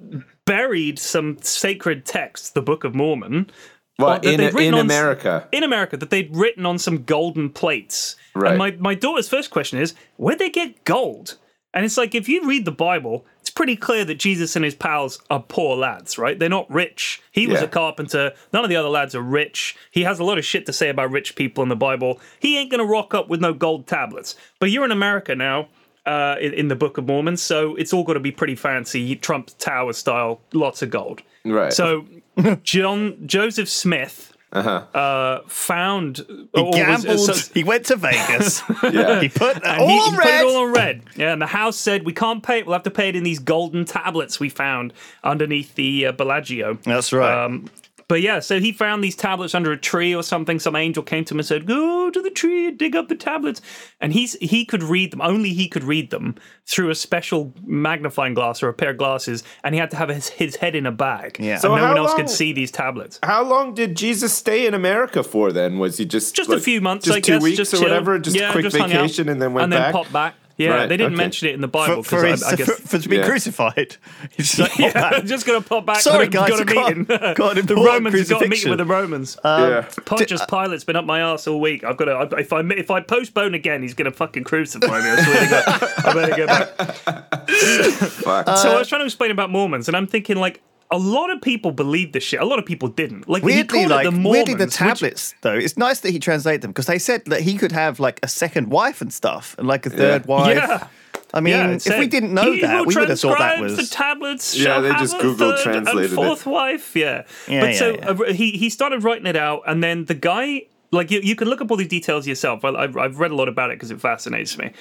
[SPEAKER 3] buried some sacred text, the Book of Mormon. That
[SPEAKER 4] in in
[SPEAKER 3] on-
[SPEAKER 4] America?
[SPEAKER 3] In America, that they'd written on some golden plates.
[SPEAKER 4] Right.
[SPEAKER 3] And my, my daughter's first question is, where'd they get gold? And it's like, if you read the Bible, it's pretty clear that Jesus and his pals are poor lads, right? They're not rich. He was
[SPEAKER 4] Yeah.
[SPEAKER 3] a carpenter. None of the other lads are rich. He has a lot of shit to say about rich people in the Bible. He ain't going to rock up with no gold tablets. But you're in America now. Uh, in, in the Book of Mormon, so it's all got to be pretty fancy, Trump Tower style, lots of gold.
[SPEAKER 4] Right.
[SPEAKER 3] So, John Joseph Smith uh, found
[SPEAKER 2] He
[SPEAKER 3] or was-
[SPEAKER 2] gambled.
[SPEAKER 3] so-
[SPEAKER 2] he went to Vegas.
[SPEAKER 4] Yeah.
[SPEAKER 2] he put
[SPEAKER 3] and
[SPEAKER 2] all
[SPEAKER 3] he,
[SPEAKER 2] on
[SPEAKER 3] he put it all on red. Yeah, and the house said we can't pay it. We'll have to pay it in these golden tablets we found underneath the uh, Bellagio.
[SPEAKER 2] That's right.
[SPEAKER 3] Um, but yeah, so he found these tablets under a tree or something. Some angel came to him and said, "Go to the tree and dig up the tablets." And he's he could read them. Only he could read them through a special magnifying glass or a pair of glasses, and he had to have his, his head in a bag.
[SPEAKER 2] Yeah.
[SPEAKER 3] so
[SPEAKER 2] So
[SPEAKER 3] no one else
[SPEAKER 4] long-
[SPEAKER 3] could see these tablets.
[SPEAKER 4] How long did Jesus stay in America for? Then was he just
[SPEAKER 3] Just a few months,
[SPEAKER 4] just
[SPEAKER 3] I
[SPEAKER 4] two
[SPEAKER 3] guess.
[SPEAKER 4] weeks
[SPEAKER 3] just
[SPEAKER 4] or
[SPEAKER 3] chilled.
[SPEAKER 4] whatever, just
[SPEAKER 3] yeah,
[SPEAKER 4] a quick
[SPEAKER 3] just
[SPEAKER 4] vacation and then went
[SPEAKER 3] and then
[SPEAKER 4] back.
[SPEAKER 3] popped back. Yeah,
[SPEAKER 4] Right,
[SPEAKER 3] they didn't
[SPEAKER 4] okay.
[SPEAKER 3] mention it in the Bible
[SPEAKER 2] for, for,
[SPEAKER 3] because
[SPEAKER 2] his,
[SPEAKER 3] I, I guess.
[SPEAKER 2] for, for to be
[SPEAKER 4] Yeah.
[SPEAKER 2] crucified. He's just like,
[SPEAKER 3] yeah,
[SPEAKER 2] "Oh,
[SPEAKER 3] I'm just gonna pop back.
[SPEAKER 2] Sorry,
[SPEAKER 3] got,
[SPEAKER 2] guys,
[SPEAKER 3] got a
[SPEAKER 2] I got-
[SPEAKER 3] meeting.
[SPEAKER 2] got an
[SPEAKER 3] the Romans got a meeting with the Romans.
[SPEAKER 4] Um, yeah.
[SPEAKER 3] Pontius Pilate's been up my ass all week. I've got to. If I if I postpone again, he's gonna fucking crucify me. I swear to God. I better go back.
[SPEAKER 4] Fuck.
[SPEAKER 3] so I was trying to explain about Mormons, and I'm thinking like a lot of people believed this shit. A lot of people didn't. Like he
[SPEAKER 2] Weirdly,
[SPEAKER 3] called
[SPEAKER 2] like
[SPEAKER 3] the Mormons,
[SPEAKER 2] weirdly, the
[SPEAKER 3] which-
[SPEAKER 2] tablets though. It's nice that he translated them because they said that he could have like a second wife and stuff, and like a third wife.
[SPEAKER 3] yeah.
[SPEAKER 2] I mean,
[SPEAKER 3] Yeah,
[SPEAKER 2] if
[SPEAKER 3] said,
[SPEAKER 2] we didn't know that, we would have thought that was.
[SPEAKER 3] the tablets.
[SPEAKER 4] Yeah,
[SPEAKER 3] shall
[SPEAKER 4] they
[SPEAKER 3] have
[SPEAKER 4] just Google
[SPEAKER 3] third
[SPEAKER 4] translated
[SPEAKER 3] and
[SPEAKER 4] it.
[SPEAKER 3] fourth wife. Yeah,
[SPEAKER 2] Yeah,
[SPEAKER 3] but
[SPEAKER 2] yeah,
[SPEAKER 3] so
[SPEAKER 2] yeah.
[SPEAKER 3] uh, he he started writing it out, and then the guy, like you, you can look up all these details yourself. I, I've I've read a lot about it because it fascinates me.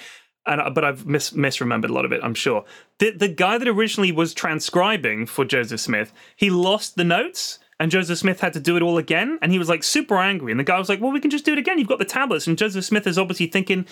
[SPEAKER 3] And, uh, but I've mis- misremembered a lot of it, I'm sure. The, the guy that originally was transcribing for Joseph Smith, he lost the notes, and Joseph Smith had to do it all again. And he was like super angry. And the guy was like, Well, we can just do it again. You've got the tablets. And Joseph Smith is obviously thinking,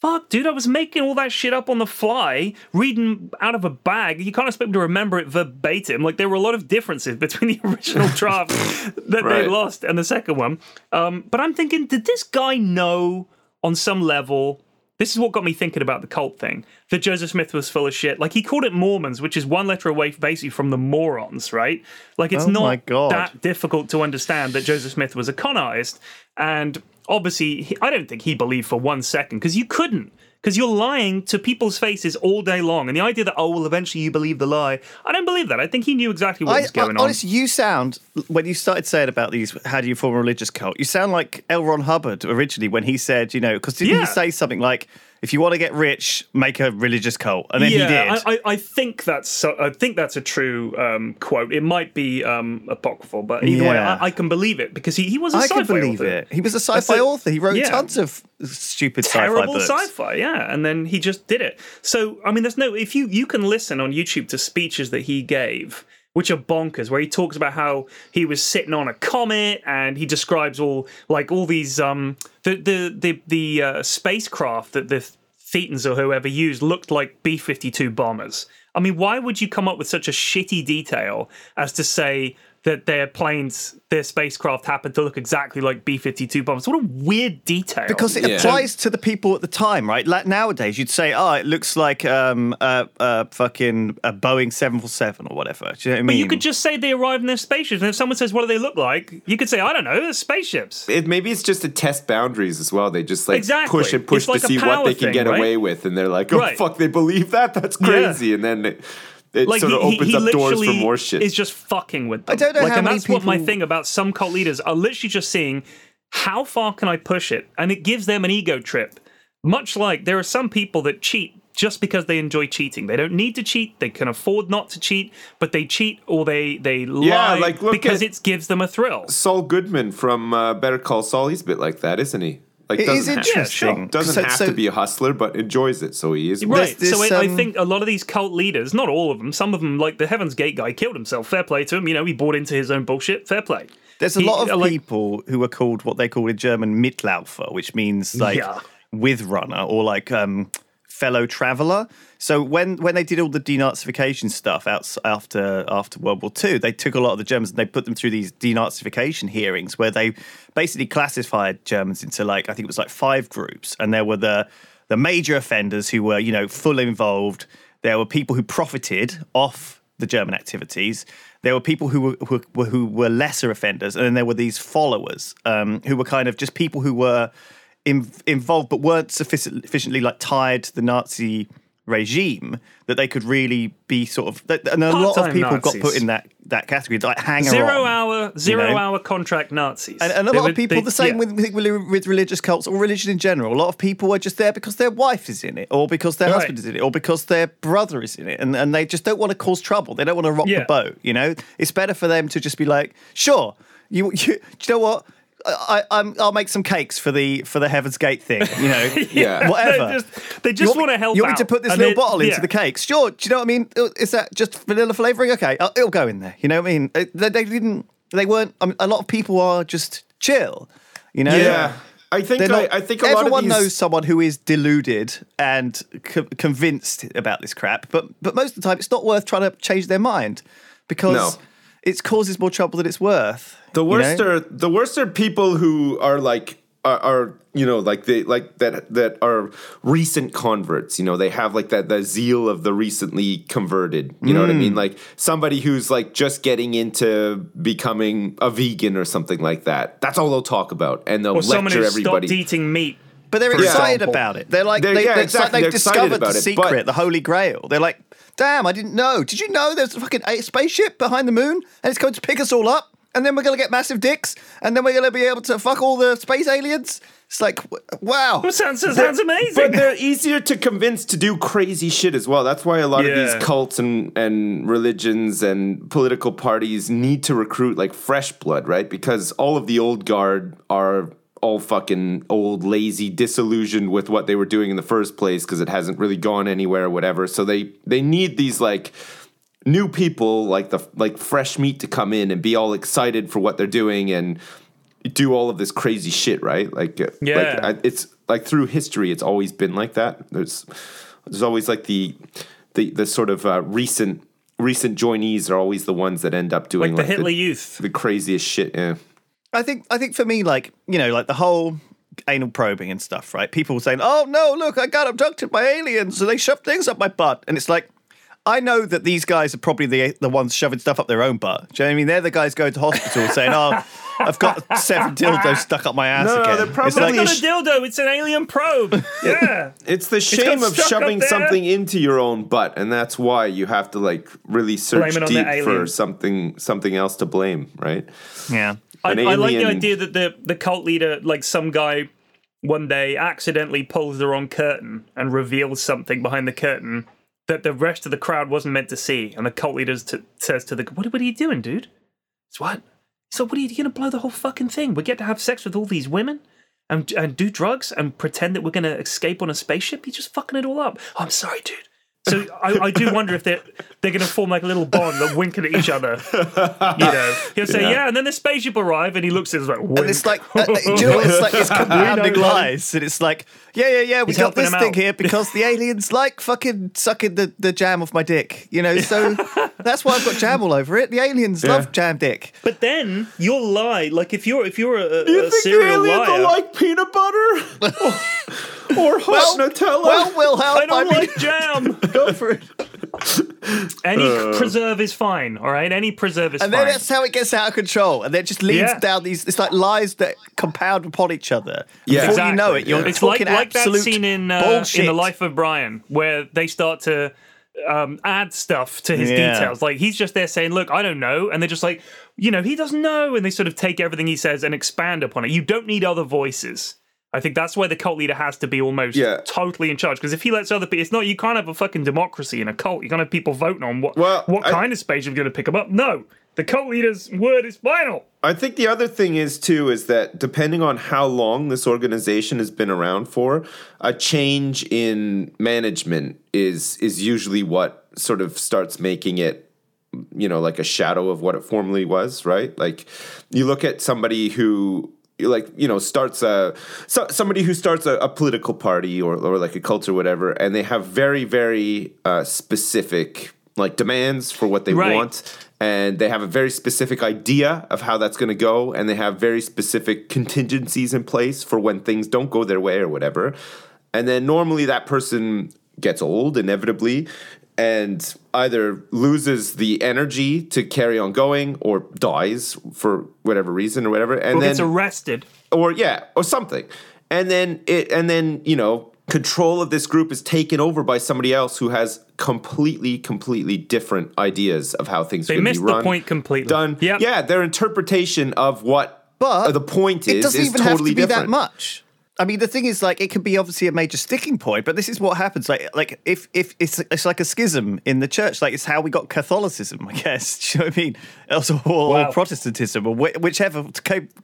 [SPEAKER 3] Fuck, dude, I was making all that shit up on the fly, reading out of a bag. You can't expect me to remember it verbatim. Like, there were a lot of differences between the original draft that they lost and the second one. Um, but I'm thinking, did this guy know on some level? This is what got me thinking about the cult thing. That Joseph Smith was full of shit. Like he called it Mormons, which is one letter away basically from the morons, right? Like it's
[SPEAKER 2] Oh
[SPEAKER 3] not that difficult to understand that Joseph Smith was a con artist. And obviously, I don't think he believed for one second because you couldn't. Because you're lying to people's faces all day long. And the idea that oh well, eventually you believe the lie, I don't believe that. I think he knew exactly what
[SPEAKER 2] I,
[SPEAKER 3] was going
[SPEAKER 2] I,
[SPEAKER 3] on.
[SPEAKER 2] honestly, you sound when you started saying about these. How do you form a religious cult? You sound like L. Ron Hubbard originally when he said, you know, because didn't
[SPEAKER 3] Yeah.
[SPEAKER 2] he say something like, "If you want to get rich, make a religious cult," and then he did.
[SPEAKER 3] yeah, I, I, I think that's I think that's a true um, quote. It might be um, apocryphal, but either way, I, I can believe it because he, he was a
[SPEAKER 2] I
[SPEAKER 3] sci-fi
[SPEAKER 2] can believe
[SPEAKER 3] author.
[SPEAKER 2] it. He was a sci-fi
[SPEAKER 3] a-
[SPEAKER 2] author. He wrote
[SPEAKER 3] yeah.
[SPEAKER 2] tons of stupid sci-fi
[SPEAKER 3] terrible
[SPEAKER 2] books.
[SPEAKER 3] sci-fi yeah and then he just did it so i mean there's no if you you can listen on youtube to speeches that he gave which are bonkers where he talks about how he was sitting on a comet and he describes all like all these um the the the, the uh, spacecraft that the thetans or whoever used looked like b-52 bombers. I mean why would you come up with such a shitty detail as to say that their planes, their spacecraft happened to look exactly like B 52 bombers. What a weird detail.
[SPEAKER 2] Because it
[SPEAKER 4] Yeah.
[SPEAKER 2] applies to the people at the time, right? Like nowadays, you'd say, "Oh, it looks like um, a, a fucking a Boeing seven four seven or whatever." Do you know what I mean?
[SPEAKER 3] But you could just say they arrived in their spaceships, and if someone says, "What do they look like?" you could say, "I don't know, they're spaceships."
[SPEAKER 4] It, maybe it's just to test boundaries as well. They just like
[SPEAKER 3] Exactly.
[SPEAKER 4] push and push
[SPEAKER 3] like
[SPEAKER 4] to see what
[SPEAKER 3] power
[SPEAKER 4] they can
[SPEAKER 3] thing,
[SPEAKER 4] get
[SPEAKER 3] right?
[SPEAKER 4] away with, and they're like, "Oh
[SPEAKER 3] Right.
[SPEAKER 4] fuck, they believe that? That's
[SPEAKER 3] Yeah.
[SPEAKER 4] crazy!" And then it, it
[SPEAKER 3] Like
[SPEAKER 4] sort of
[SPEAKER 3] he, he,
[SPEAKER 4] opens
[SPEAKER 3] he
[SPEAKER 4] up doors for
[SPEAKER 3] literally
[SPEAKER 4] more shit.
[SPEAKER 3] is just fucking with them.
[SPEAKER 2] I don't know
[SPEAKER 3] like,
[SPEAKER 2] how
[SPEAKER 3] and
[SPEAKER 2] many
[SPEAKER 3] that's what my thing about some cult leaders are literally just seeing how far can I push it, and it gives them an ego trip. Much like there are some people that cheat just because they enjoy cheating. They don't need to cheat. They can afford not to cheat, but they cheat or they they
[SPEAKER 4] Yeah,
[SPEAKER 3] lie
[SPEAKER 4] like, look
[SPEAKER 3] because it gives them a thrill.
[SPEAKER 4] Saul Goodman from uh, Better Call Saul. He's a bit like that, isn't he? Like
[SPEAKER 2] It is
[SPEAKER 4] doesn't ha-
[SPEAKER 2] interesting.
[SPEAKER 4] doesn't
[SPEAKER 2] So-
[SPEAKER 4] have
[SPEAKER 2] so-
[SPEAKER 4] to be a hustler, but enjoys it, so he is. one.
[SPEAKER 3] Right.
[SPEAKER 2] There's
[SPEAKER 3] so
[SPEAKER 2] this,
[SPEAKER 3] I, I
[SPEAKER 2] um,
[SPEAKER 3] think a lot of these cult leaders, not all of them, some of them, like the Heaven's Gate guy, killed himself. Fair play to him. You know, he bought into his own bullshit. Fair play.
[SPEAKER 2] There's a
[SPEAKER 3] He-
[SPEAKER 2] lot of
[SPEAKER 3] like-
[SPEAKER 2] people who are called what they call in German Mitlaufer, which means like
[SPEAKER 3] Yeah.
[SPEAKER 2] with runner or like um, fellow traveler. So when when they did all the denazification stuff out, after after World War II, they took a lot of the Germans and they put them through these denazification hearings where they basically classified Germans into like I think it was like five groups, and there were the the major offenders who were you know fully involved. There were people who profited off the German activities. There were people who were who, who were lesser offenders, and then there were these followers um, who were kind of just people who were in, involved but weren't sufficiently like tied to the Nazi regime that they could really be sort of. And a lot of
[SPEAKER 3] Part-time
[SPEAKER 2] people got put in that that category, like hanger
[SPEAKER 3] Zero
[SPEAKER 2] on.
[SPEAKER 3] hour, zero
[SPEAKER 2] know?
[SPEAKER 3] hour contract Nazis.
[SPEAKER 2] And, and a
[SPEAKER 3] They
[SPEAKER 2] lot of people,
[SPEAKER 3] they-
[SPEAKER 2] the same
[SPEAKER 3] yeah.
[SPEAKER 2] with, with religious cults or religion in general. A lot of people are just there because their wife is in it, or because their
[SPEAKER 3] Right.
[SPEAKER 2] husband is in it, or because their brother is in it, and, and they just don't want to cause trouble. They don't want to rock
[SPEAKER 3] Yeah.
[SPEAKER 2] the boat. You know, it's better for them to just be like, sure, you, you, do you know what? I, I'm, I'll make some cakes for the for the Heaven's Gate thing. You know,
[SPEAKER 4] Yeah.
[SPEAKER 2] whatever.
[SPEAKER 3] They just, they just
[SPEAKER 2] You
[SPEAKER 3] want to help
[SPEAKER 2] You want me to put this
[SPEAKER 3] And
[SPEAKER 2] little
[SPEAKER 3] they-
[SPEAKER 2] bottle into
[SPEAKER 3] yeah.
[SPEAKER 2] the cakes? Sure. Do you know what I mean? Is that just vanilla flavoring? Okay, uh, it'll go in there. You know what I mean? Uh, They, they didn't. They weren't. I mean, a lot of people are just chill. You know.
[SPEAKER 4] Yeah, I think
[SPEAKER 2] They're not,
[SPEAKER 4] I, I think a lot of
[SPEAKER 2] everyone
[SPEAKER 4] these,
[SPEAKER 2] knows someone who is deluded and co- convinced about this crap, but but most of the time it's not worth trying to change their mind because
[SPEAKER 4] No.
[SPEAKER 2] It causes more trouble than it's worth.
[SPEAKER 4] The
[SPEAKER 2] you
[SPEAKER 4] worst
[SPEAKER 2] know?
[SPEAKER 4] are the worst are people who are like are, are you know like they like that that are recent converts. You know they have like that the zeal of the recently converted. You know what I mean?
[SPEAKER 2] Mm.
[SPEAKER 4] Like somebody who's like just getting into becoming a vegan or something like that. That's all they'll talk about, and they'll
[SPEAKER 3] Or
[SPEAKER 4] lecture
[SPEAKER 3] who
[SPEAKER 4] everybody.
[SPEAKER 3] stopped eating meat.
[SPEAKER 2] But they're excited
[SPEAKER 3] example.
[SPEAKER 2] about it. They're like,
[SPEAKER 4] They're-
[SPEAKER 2] they,
[SPEAKER 4] yeah,
[SPEAKER 2] it's like
[SPEAKER 4] exactly.
[SPEAKER 2] they've
[SPEAKER 4] They're
[SPEAKER 2] discovered the
[SPEAKER 4] it,
[SPEAKER 2] secret, the holy grail. They're like, damn, I didn't know. Did you know there's a fucking spaceship behind the moon and it's going to pick us all up? And then we're going to get massive dicks and then we're going to be able to fuck all the space aliens? It's like, wow.
[SPEAKER 3] It sounds, it sounds amazing.
[SPEAKER 4] But they're easier to convince to do crazy shit as well. That's why a lot of these cults and, and religions and political parties need to recruit like fresh blood, right? Because all of the old guard are all fucking old, lazy, disillusioned with what they were doing in the first place because it hasn't really gone anywhere or whatever. So they they need these like new people like the like fresh meat to come in and be all excited for what they're doing and do all of this crazy shit, right? Like, uh,
[SPEAKER 3] Yeah.
[SPEAKER 4] like I, it's like through history, it's always been like that. There's there's always like the the the sort of uh, recent recent joinees are always the ones that end up doing
[SPEAKER 3] like the
[SPEAKER 4] like,
[SPEAKER 3] Hitler Youth.
[SPEAKER 4] the craziest shit. Yeah.
[SPEAKER 2] I think I think for me, like you know, like the whole anal probing and stuff, right? People saying, "Oh no, look, I got abducted by aliens, and they shoved things up my butt," and it's like. I know that these guys are probably the the ones shoving stuff up their own butt. Do you know what I mean? They're the guys going to hospital saying, "Oh, I've got seven dildos stuck up my ass
[SPEAKER 4] No,
[SPEAKER 2] again.
[SPEAKER 4] they're probably-
[SPEAKER 2] It's
[SPEAKER 3] It's
[SPEAKER 2] like,
[SPEAKER 3] not a
[SPEAKER 4] sh-
[SPEAKER 3] dildo, it's an alien probe. Yeah.
[SPEAKER 4] It's the shame
[SPEAKER 3] got
[SPEAKER 4] of shoving something into your own butt, and that's why you have to like really search
[SPEAKER 3] Blame it on the
[SPEAKER 4] deep for something something else to blame, right?
[SPEAKER 2] yeah.
[SPEAKER 3] I, I like the idea that the, the cult leader, like some guy one day accidentally pulls the wrong curtain and reveals something behind the curtain that the rest of the crowd wasn't meant to see. And the cult leader t- says to the, what, what are you doing, dude? It's what? So what are you going to blow the whole fucking thing? We get to have sex with all these women? And, and do drugs and pretend that we're going to escape on a spaceship? You're just fucking it all up. Oh, I'm sorry, dude. So I, I do wonder if they're they're going to form like a little bond, like winking at each other. You know, he'll say, "Yeah,", and then the spaceship arrive, and he looks at us like,
[SPEAKER 2] And it's like, uh, uh, do you know what? It's like it's compounding lies, and it's like, yeah, yeah, yeah, we
[SPEAKER 3] He's
[SPEAKER 2] got this thing
[SPEAKER 3] out.
[SPEAKER 2] here because the aliens like fucking sucking the, the jam off my dick, you know. So that's why I've got jam all over it. The aliens love jam dick.
[SPEAKER 3] But then you'll lie. Like if you're if you're a, a,
[SPEAKER 4] You
[SPEAKER 3] a
[SPEAKER 4] think the
[SPEAKER 3] serial
[SPEAKER 4] aliens
[SPEAKER 3] liar,
[SPEAKER 4] will like peanut butter or hot Nutella?
[SPEAKER 2] well, we'll help.
[SPEAKER 3] I don't
[SPEAKER 2] mean,
[SPEAKER 3] like jam.
[SPEAKER 2] Go for it.
[SPEAKER 3] Any preserve is fine. All right, any preserve is
[SPEAKER 2] And
[SPEAKER 3] fine.
[SPEAKER 2] then that's how it gets out of control, and then it just leads
[SPEAKER 3] Yeah.
[SPEAKER 2] down these. It's like lies that compound upon each other.
[SPEAKER 4] Yeah.
[SPEAKER 2] Before you know it, you're
[SPEAKER 3] it's like
[SPEAKER 2] talking
[SPEAKER 3] like that
[SPEAKER 2] absolute
[SPEAKER 3] scene in uh,
[SPEAKER 2] bullshit.
[SPEAKER 3] in the life of Brian where they start to um, add stuff to his
[SPEAKER 2] Yeah.
[SPEAKER 3] details. Like he's just there saying, "Look, I don't know," and they're just like, you know, he doesn't know, and they sort of take everything he says and expand upon it. You don't need other voices. I think that's where the cult leader has to be almost
[SPEAKER 4] Yeah.
[SPEAKER 3] totally in charge. Because if he lets other people, it's not you can't have a fucking democracy in a cult. You can't have people voting on what
[SPEAKER 4] Well,
[SPEAKER 3] what
[SPEAKER 4] I-
[SPEAKER 3] kind of space you're going to pick them up. No, the cult leader's word is final.
[SPEAKER 4] I think the other thing is too is that depending on how long this organization has been around for, a change in management is is usually what sort of starts making it you know like a shadow of what it formerly was, right? Like you look at somebody who like you know starts a so, somebody who starts a, a political party or, or like a cult or whatever and they have very very uh, specific like demands for what they
[SPEAKER 3] Right.
[SPEAKER 4] want and they have a very specific idea of how that's going to go and they have very specific contingencies in place for when things don't go their way or whatever and then normally that person gets old inevitably and either loses the energy to carry on going or dies for whatever reason or whatever and
[SPEAKER 3] Or
[SPEAKER 4] then
[SPEAKER 3] gets arrested.
[SPEAKER 4] or yeah, or something. And then it and then, you know, control of this group is taken over by somebody else who has completely completely different ideas of how things
[SPEAKER 3] They
[SPEAKER 4] are going to
[SPEAKER 3] missed
[SPEAKER 4] be
[SPEAKER 3] the point completely.
[SPEAKER 4] Done.
[SPEAKER 3] Yep.
[SPEAKER 4] Yeah, their interpretation of what
[SPEAKER 2] But
[SPEAKER 4] the point
[SPEAKER 2] it
[SPEAKER 4] is
[SPEAKER 2] doesn't
[SPEAKER 4] is
[SPEAKER 2] even
[SPEAKER 4] totally
[SPEAKER 2] have to be
[SPEAKER 4] different.
[SPEAKER 2] that much. I mean, the thing is, like, it could be obviously a major sticking point, but this is what happens. Like, like if if it's it's like a schism in the church, like it's how we got Catholicism, I guess. Do you know what I mean? Also, or,
[SPEAKER 3] Wow.
[SPEAKER 2] or Protestantism, or whi- whichever.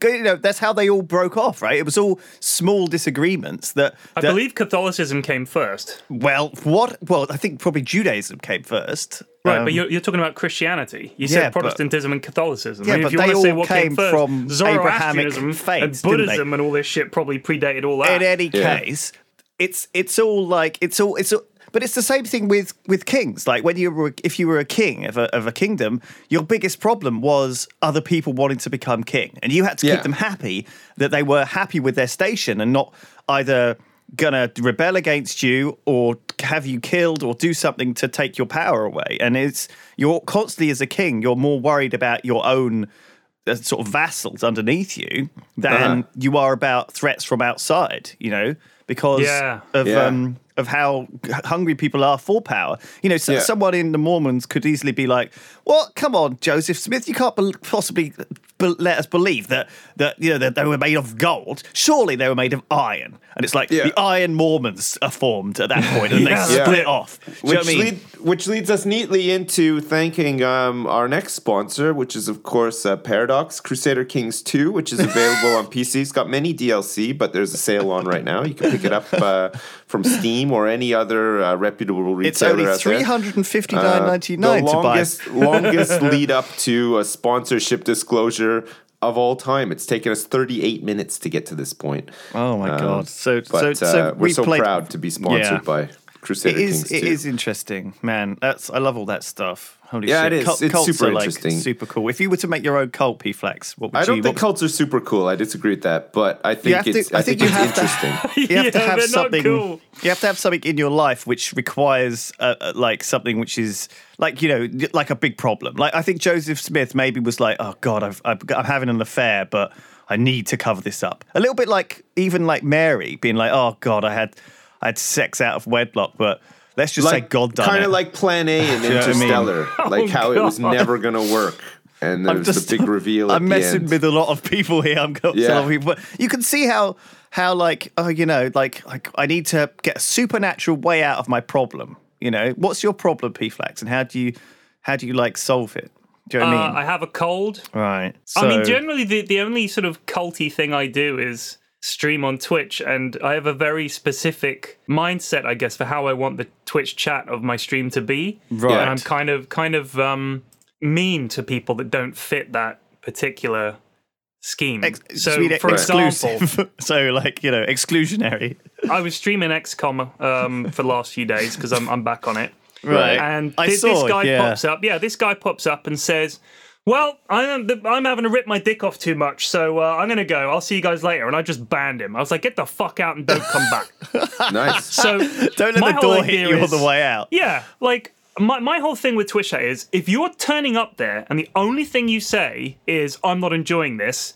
[SPEAKER 2] You know, that's how they all broke off, right? It was all small disagreements that.
[SPEAKER 3] I believe Catholicism came first.
[SPEAKER 2] Well, what? Well, I think probably Judaism came first.
[SPEAKER 3] Right,
[SPEAKER 2] Um,
[SPEAKER 3] but you're, you're talking about Christianity. You
[SPEAKER 2] yeah,
[SPEAKER 3] said
[SPEAKER 2] but-
[SPEAKER 3] Protestantism and Catholicism.
[SPEAKER 2] Yeah,
[SPEAKER 3] I mean,
[SPEAKER 2] but
[SPEAKER 3] if you
[SPEAKER 2] they
[SPEAKER 3] want to say
[SPEAKER 2] all
[SPEAKER 3] what
[SPEAKER 2] came
[SPEAKER 3] came first,
[SPEAKER 2] from Abrahamic
[SPEAKER 3] Zoroastrianism
[SPEAKER 2] faiths,
[SPEAKER 3] and? Buddhism and all this shit probably predated all that.
[SPEAKER 2] in any
[SPEAKER 4] Yeah.
[SPEAKER 2] case, it's it's all like it's all it's all, but it's the same thing with with kings. Like when you were if you were a king of a of a kingdom, your biggest problem was other people wanting to become king, and you had to
[SPEAKER 4] Yeah.
[SPEAKER 2] keep them happy that they were happy with their station and not either gonna rebel against you or have you killed or do something to take your power away. And it's you're constantly as a king, you're more worried about your own uh, sort of vassals underneath you than
[SPEAKER 4] Uh-huh.
[SPEAKER 2] you are about threats from outside, you know, because
[SPEAKER 3] Yeah.
[SPEAKER 2] of
[SPEAKER 4] Yeah.
[SPEAKER 2] um of how hungry people are for power. You know, so,
[SPEAKER 4] Yeah.
[SPEAKER 2] someone in the Mormons could easily be like, "What? Come on, Joseph Smith, you can't bel possibly be- let us believe that that you know that they were made of gold. Surely they were made of iron." And it's like
[SPEAKER 4] Yeah.
[SPEAKER 2] the Iron Mormons are formed at that point, and
[SPEAKER 3] Yeah.
[SPEAKER 2] they split
[SPEAKER 4] Yeah.
[SPEAKER 2] off. Do you know
[SPEAKER 4] Which,
[SPEAKER 2] I mean?
[SPEAKER 4] lead, which leads us neatly into thanking um, our next sponsor, which is, of course, uh, Paradox Crusader Kings 2, which is available on PC. It's got many DLC, but there's a sale on right now. You can pick it up uh, from Steam or any other uh, reputable retailer
[SPEAKER 2] it's only three hundred and fifty nine ninety nine
[SPEAKER 4] the
[SPEAKER 2] to buy.
[SPEAKER 4] longest, longest lead up to a sponsorship disclosure of all time. It's taken us 38 minutes to get to this point.
[SPEAKER 2] Oh my god! So
[SPEAKER 4] But
[SPEAKER 2] so so
[SPEAKER 4] uh, we're
[SPEAKER 2] we
[SPEAKER 4] so
[SPEAKER 2] played-
[SPEAKER 4] proud to be sponsored
[SPEAKER 2] Yeah.
[SPEAKER 4] by Crusader
[SPEAKER 2] It is.
[SPEAKER 4] Kings
[SPEAKER 2] It
[SPEAKER 4] 2.
[SPEAKER 2] is interesting, man. That's I love all that stuff. Holy
[SPEAKER 4] Yeah,
[SPEAKER 2] shit.
[SPEAKER 4] it is.
[SPEAKER 2] Cult-
[SPEAKER 4] It's
[SPEAKER 2] cults
[SPEAKER 4] super
[SPEAKER 2] are, like,
[SPEAKER 4] interesting.
[SPEAKER 2] super cool. If you were to make your own cult, P Flex, what would you I
[SPEAKER 4] don't think cults are super cool. I disagree with that, but I think
[SPEAKER 2] have to-
[SPEAKER 4] it's.
[SPEAKER 2] I
[SPEAKER 4] I
[SPEAKER 2] think
[SPEAKER 4] think,
[SPEAKER 2] you
[SPEAKER 4] it's
[SPEAKER 2] have to- you have to have something.
[SPEAKER 3] cool.
[SPEAKER 2] You have to have something in your life which requires, uh, uh, like, something which is like you know, like a big problem. Like I think Joseph Smith maybe was like, oh god, I've, I've I'm having an affair, but I need to cover this up. A little bit like even like Mary being like, oh god, I had I had sex out of wedlock, but let's just say God done
[SPEAKER 4] kind of like Plan A in
[SPEAKER 2] you know I mean?
[SPEAKER 4] Interstellar, like how it was never going to work, and
[SPEAKER 2] I'm
[SPEAKER 4] there's the big reveal. At
[SPEAKER 2] I'm
[SPEAKER 4] the
[SPEAKER 2] messing
[SPEAKER 4] end.
[SPEAKER 2] with a lot of people here. I'm going
[SPEAKER 4] yeah.
[SPEAKER 2] some people, but you can see how how like oh you know like like I need to get a supernatural way out of my problem. You know, what's your problem, P Flex, and how do you how do you like solve it? Do you know what I
[SPEAKER 3] Uh,
[SPEAKER 2] mean?
[SPEAKER 3] I have a cold.
[SPEAKER 2] right.
[SPEAKER 3] I mean, generally, the, the only sort of culty thing I do is stream on Twitch, and I have a very specific mindset, I guess, for how I want the Twitch chat of my stream to be.
[SPEAKER 2] Right.
[SPEAKER 3] And I'm kind of kind of um, mean to people that don't fit that particular scheme.
[SPEAKER 2] Ex-
[SPEAKER 3] so,
[SPEAKER 2] sweet
[SPEAKER 3] for example,
[SPEAKER 2] exclusive. so like you know exclusionary.
[SPEAKER 3] I was streaming XCOM um, for the last few days because I'm, I'm back on it.
[SPEAKER 2] Right.
[SPEAKER 3] And
[SPEAKER 2] I
[SPEAKER 3] thi-
[SPEAKER 2] saw,
[SPEAKER 3] this guy
[SPEAKER 2] yeah.
[SPEAKER 3] pops up. Yeah, this guy pops up and says, "Well, I'm I'm having to rip my dick off too much, so uh, I'm gonna go. I'll see you guys later." And I just banned him. I was like, "Get the fuck out and don't come back."
[SPEAKER 4] nice.
[SPEAKER 3] So
[SPEAKER 2] Don't let the door hit you on
[SPEAKER 3] is-
[SPEAKER 2] the way out.
[SPEAKER 3] Yeah, like my my whole thing with Twitch is if you're turning up there and the only thing you say is "I'm not enjoying this."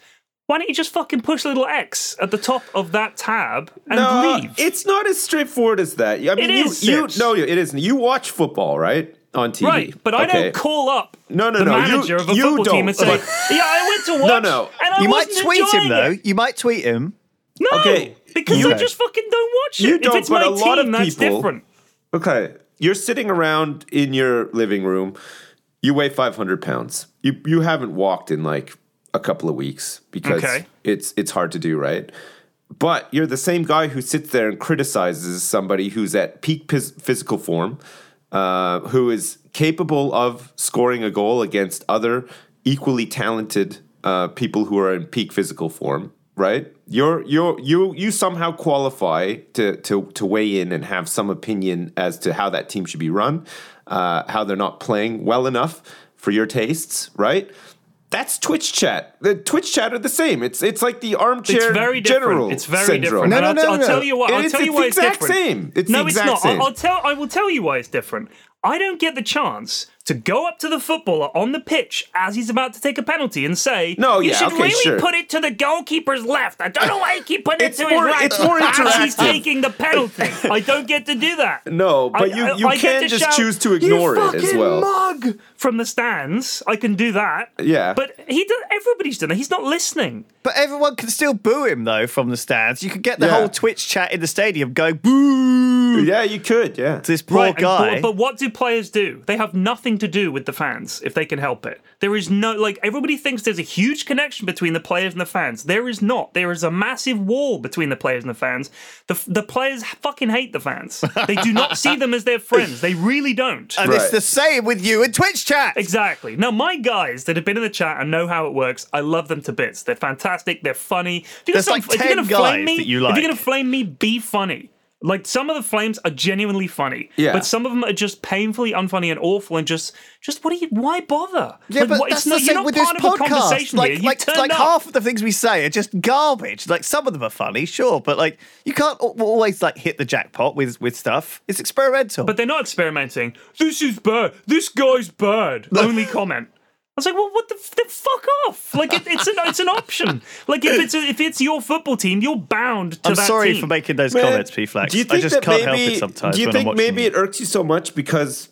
[SPEAKER 3] Why don't you just fucking push a little X at the top of that tab and
[SPEAKER 4] no,
[SPEAKER 3] leave?
[SPEAKER 4] it's not as straightforward as that. I mean,
[SPEAKER 3] It
[SPEAKER 4] you,
[SPEAKER 3] is,
[SPEAKER 4] you no, it isn't. You watch football, right? On TV,
[SPEAKER 3] Right, but I
[SPEAKER 4] Okay.
[SPEAKER 3] don't call up
[SPEAKER 4] No, no,
[SPEAKER 3] the
[SPEAKER 4] no, you-
[SPEAKER 3] manager of a
[SPEAKER 4] you
[SPEAKER 3] football team
[SPEAKER 4] don't,
[SPEAKER 3] and say, "Yeah, I went to watch."
[SPEAKER 4] no.
[SPEAKER 3] and I
[SPEAKER 2] You might tweet him though.
[SPEAKER 3] it."
[SPEAKER 2] You might tweet him.
[SPEAKER 3] No,
[SPEAKER 4] Okay,
[SPEAKER 3] because
[SPEAKER 4] you-
[SPEAKER 3] I just fucking don't watch it.
[SPEAKER 4] You
[SPEAKER 3] if
[SPEAKER 4] don't,
[SPEAKER 3] it's
[SPEAKER 4] but
[SPEAKER 3] my
[SPEAKER 4] a lot
[SPEAKER 3] team,
[SPEAKER 4] of
[SPEAKER 3] that's
[SPEAKER 4] people-
[SPEAKER 3] different.
[SPEAKER 4] Okay, you're sitting around in your living room. You weigh 500 pounds. You you haven't walked in like a couple of weeks because
[SPEAKER 3] Okay.
[SPEAKER 4] it's it's hard to do, right? But you're the same guy who sits there and criticizes somebody who's at peak phys- physical form, uh, who is capable of scoring a goal against other equally talented uh, people who are in peak physical form. Right? You're you're you you somehow qualify to to to weigh in and have some opinion as to how that team should be run, uh, how they're not playing well enough for your tastes. Right? That's Twitch chat. The Twitch chat are the same. It's it's like the armchair
[SPEAKER 3] It's very different.
[SPEAKER 4] general
[SPEAKER 3] It's very
[SPEAKER 4] syndrome.
[SPEAKER 3] different.
[SPEAKER 2] No,
[SPEAKER 3] And
[SPEAKER 2] no,
[SPEAKER 3] I'll,
[SPEAKER 2] no,
[SPEAKER 3] I'll tell you what. I'll
[SPEAKER 4] It's-
[SPEAKER 3] tell you
[SPEAKER 4] it's
[SPEAKER 3] why
[SPEAKER 4] the
[SPEAKER 3] it's
[SPEAKER 4] exact
[SPEAKER 3] different.
[SPEAKER 4] same. It's
[SPEAKER 3] no,
[SPEAKER 4] the
[SPEAKER 3] it's not.
[SPEAKER 4] same.
[SPEAKER 3] I'll, I'll tell. I will tell you why it's different. I don't get the chance to go up to the footballer on the pitch as he's about to take a penalty and say,
[SPEAKER 4] No,
[SPEAKER 3] you
[SPEAKER 4] yeah,
[SPEAKER 3] should
[SPEAKER 4] okay,
[SPEAKER 3] really
[SPEAKER 4] sure.
[SPEAKER 3] put it to the goalkeeper's left. I don't know why you keep putting it to
[SPEAKER 4] more-
[SPEAKER 3] his right.
[SPEAKER 4] it's more
[SPEAKER 3] as he's taking the penalty. I don't get to do that.
[SPEAKER 4] No, but
[SPEAKER 3] I-
[SPEAKER 4] you, you
[SPEAKER 3] I get
[SPEAKER 4] can
[SPEAKER 3] to
[SPEAKER 4] just
[SPEAKER 3] shout,
[SPEAKER 4] choose to
[SPEAKER 3] "You
[SPEAKER 4] ignore it as well.
[SPEAKER 3] You fucking
[SPEAKER 4] well.
[SPEAKER 3] Mug from the stands. I can do that.
[SPEAKER 4] Yeah.
[SPEAKER 3] but he. Do, everybody's done it. He's not listening.
[SPEAKER 2] But everyone can still boo him though from the stands. You could get the
[SPEAKER 4] Yeah.
[SPEAKER 2] whole Twitch chat in the stadium going boo
[SPEAKER 4] Yeah, you could. Yeah.
[SPEAKER 2] to this poor
[SPEAKER 3] Right, and-
[SPEAKER 2] guy.
[SPEAKER 3] but, but what do players do? They have nothing to do with the fans if they can help it. There is no like everybody thinks there's a huge connection between the players and the fans. There is not. There is a massive wall between the players and the fans. The the players fucking hate the fans. They do not see them as their friends. They really don't.
[SPEAKER 2] and it's the same with you and Twitch chat.
[SPEAKER 3] Exactly. Now, my guys that have been in the chat and know how it works, I love them to bits. They're fantastic. They're funny. If you're
[SPEAKER 2] There's
[SPEAKER 3] gonna-
[SPEAKER 2] like
[SPEAKER 3] if you're
[SPEAKER 2] 10
[SPEAKER 3] gonna
[SPEAKER 2] guys
[SPEAKER 3] flame me,
[SPEAKER 2] that you like.
[SPEAKER 3] if you're gonna flame me, be funny. Like some of the flames are genuinely funny,
[SPEAKER 4] Yeah.
[SPEAKER 3] but some of them are just painfully unfunny and awful, and just, just what do you? Why bother?
[SPEAKER 2] Yeah,
[SPEAKER 3] Like,
[SPEAKER 2] but
[SPEAKER 3] what-
[SPEAKER 2] that's
[SPEAKER 3] it's
[SPEAKER 2] the
[SPEAKER 3] not, you're
[SPEAKER 2] same with this
[SPEAKER 3] part of a
[SPEAKER 2] podcast.
[SPEAKER 3] conversation
[SPEAKER 2] Like, like, like half of the things we say are just garbage. Like some of them are funny, sure, but like you can't always like hit the jackpot with with stuff. It's experimental.
[SPEAKER 3] But they're not experimenting. This is bad. This guy's bad. Only comment. I was like, well, what the, f- the fuck off? Like, it, it's an it's an option. Like, if it's if it's your football team, you're bound to
[SPEAKER 2] I'm
[SPEAKER 3] that
[SPEAKER 2] sorry
[SPEAKER 3] team.
[SPEAKER 2] for making those
[SPEAKER 4] Man,
[SPEAKER 2] comments, P Flex.
[SPEAKER 4] Do you
[SPEAKER 2] I
[SPEAKER 4] think
[SPEAKER 2] just
[SPEAKER 4] that
[SPEAKER 2] can't
[SPEAKER 4] maybe,
[SPEAKER 2] help it sometimes.
[SPEAKER 4] Do you
[SPEAKER 2] when
[SPEAKER 4] think
[SPEAKER 2] I'm
[SPEAKER 4] maybe
[SPEAKER 2] you.
[SPEAKER 4] it irks you so much because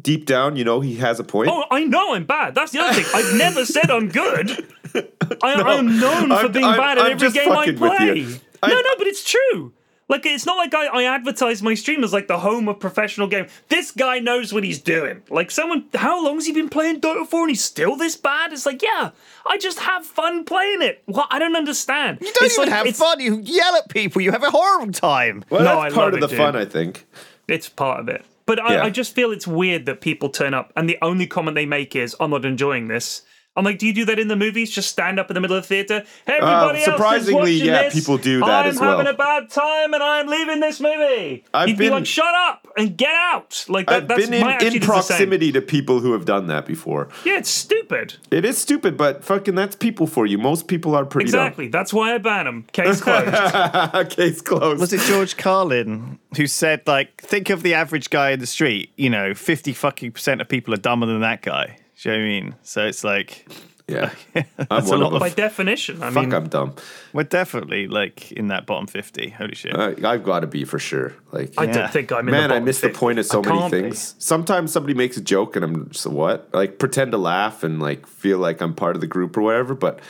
[SPEAKER 4] deep down you know he has a point?
[SPEAKER 3] Oh, I know I'm bad. That's the other thing. I've never said I'm good. I, I'm known for
[SPEAKER 4] I'm-
[SPEAKER 3] being
[SPEAKER 4] I'm-
[SPEAKER 3] bad at
[SPEAKER 4] I'm
[SPEAKER 3] every
[SPEAKER 4] just
[SPEAKER 3] game I
[SPEAKER 4] fucking with
[SPEAKER 3] play.
[SPEAKER 4] you. I-
[SPEAKER 3] no, no, but it's true. Like it's not like I, I advertise my stream as like the home of professional game. This guy knows what he's doing. Like someone, how long's he been playing Dota for, and he's still this bad? It's like, yeah, I just have fun playing it. What I don't understand.
[SPEAKER 2] You don't
[SPEAKER 3] it's
[SPEAKER 2] even
[SPEAKER 3] like,
[SPEAKER 2] have fun. You yell at people. You have a horrible time.
[SPEAKER 4] well,
[SPEAKER 3] no,
[SPEAKER 4] that's
[SPEAKER 3] I
[SPEAKER 4] part
[SPEAKER 3] love
[SPEAKER 4] of the
[SPEAKER 3] it,
[SPEAKER 4] fun. I think.
[SPEAKER 3] It's part of it. But I,
[SPEAKER 4] Yeah.
[SPEAKER 3] I just feel it's weird that people turn up and the only comment they make is, I'm not enjoying this. I'm like, do you do that in the movies? Just stand up in the middle of the theater. Hey, everybody else is
[SPEAKER 4] Uh, surprisingly,
[SPEAKER 3] watching
[SPEAKER 4] yeah,
[SPEAKER 3] this.
[SPEAKER 4] people do that
[SPEAKER 3] I'm
[SPEAKER 4] as well.
[SPEAKER 3] having a bad time and I'm leaving this movie.
[SPEAKER 4] I've
[SPEAKER 3] You'd be like, shut up and get out. Like that,
[SPEAKER 4] I've
[SPEAKER 3] that's
[SPEAKER 4] been in,
[SPEAKER 3] my
[SPEAKER 4] in
[SPEAKER 3] is the same.
[SPEAKER 4] proximity to people who have done that before.
[SPEAKER 3] Yeah, it's stupid.
[SPEAKER 4] It is stupid, but fucking that's people for you. Most people are pretty
[SPEAKER 3] Exactly. That's why I ban them. Case closed.
[SPEAKER 4] Case closed.
[SPEAKER 2] Was it George Carlin who said, like, think of the average guy in the street, you know, 50 fucking percent of people are dumber than that guy. Do you know what I mean? So it's like,
[SPEAKER 4] Yeah, I'm
[SPEAKER 2] That's a
[SPEAKER 4] one
[SPEAKER 2] lot
[SPEAKER 4] of
[SPEAKER 2] of.
[SPEAKER 3] By definition, I
[SPEAKER 4] Fuck,
[SPEAKER 3] mean,
[SPEAKER 4] I'm dumb.
[SPEAKER 2] we're definitely like in that bottom 50. Holy shit.
[SPEAKER 4] I, I've got to be for sure. Like,
[SPEAKER 3] I
[SPEAKER 2] Yeah.
[SPEAKER 3] don't think I'm in
[SPEAKER 4] man,
[SPEAKER 3] the
[SPEAKER 4] I
[SPEAKER 3] bottom
[SPEAKER 4] miss the
[SPEAKER 3] 50.
[SPEAKER 4] point of so
[SPEAKER 3] I
[SPEAKER 4] many
[SPEAKER 3] can't be.
[SPEAKER 4] things. Sometimes somebody makes a joke and I'm just what? Like, pretend to laugh and like feel like I'm part of the group or whatever, but.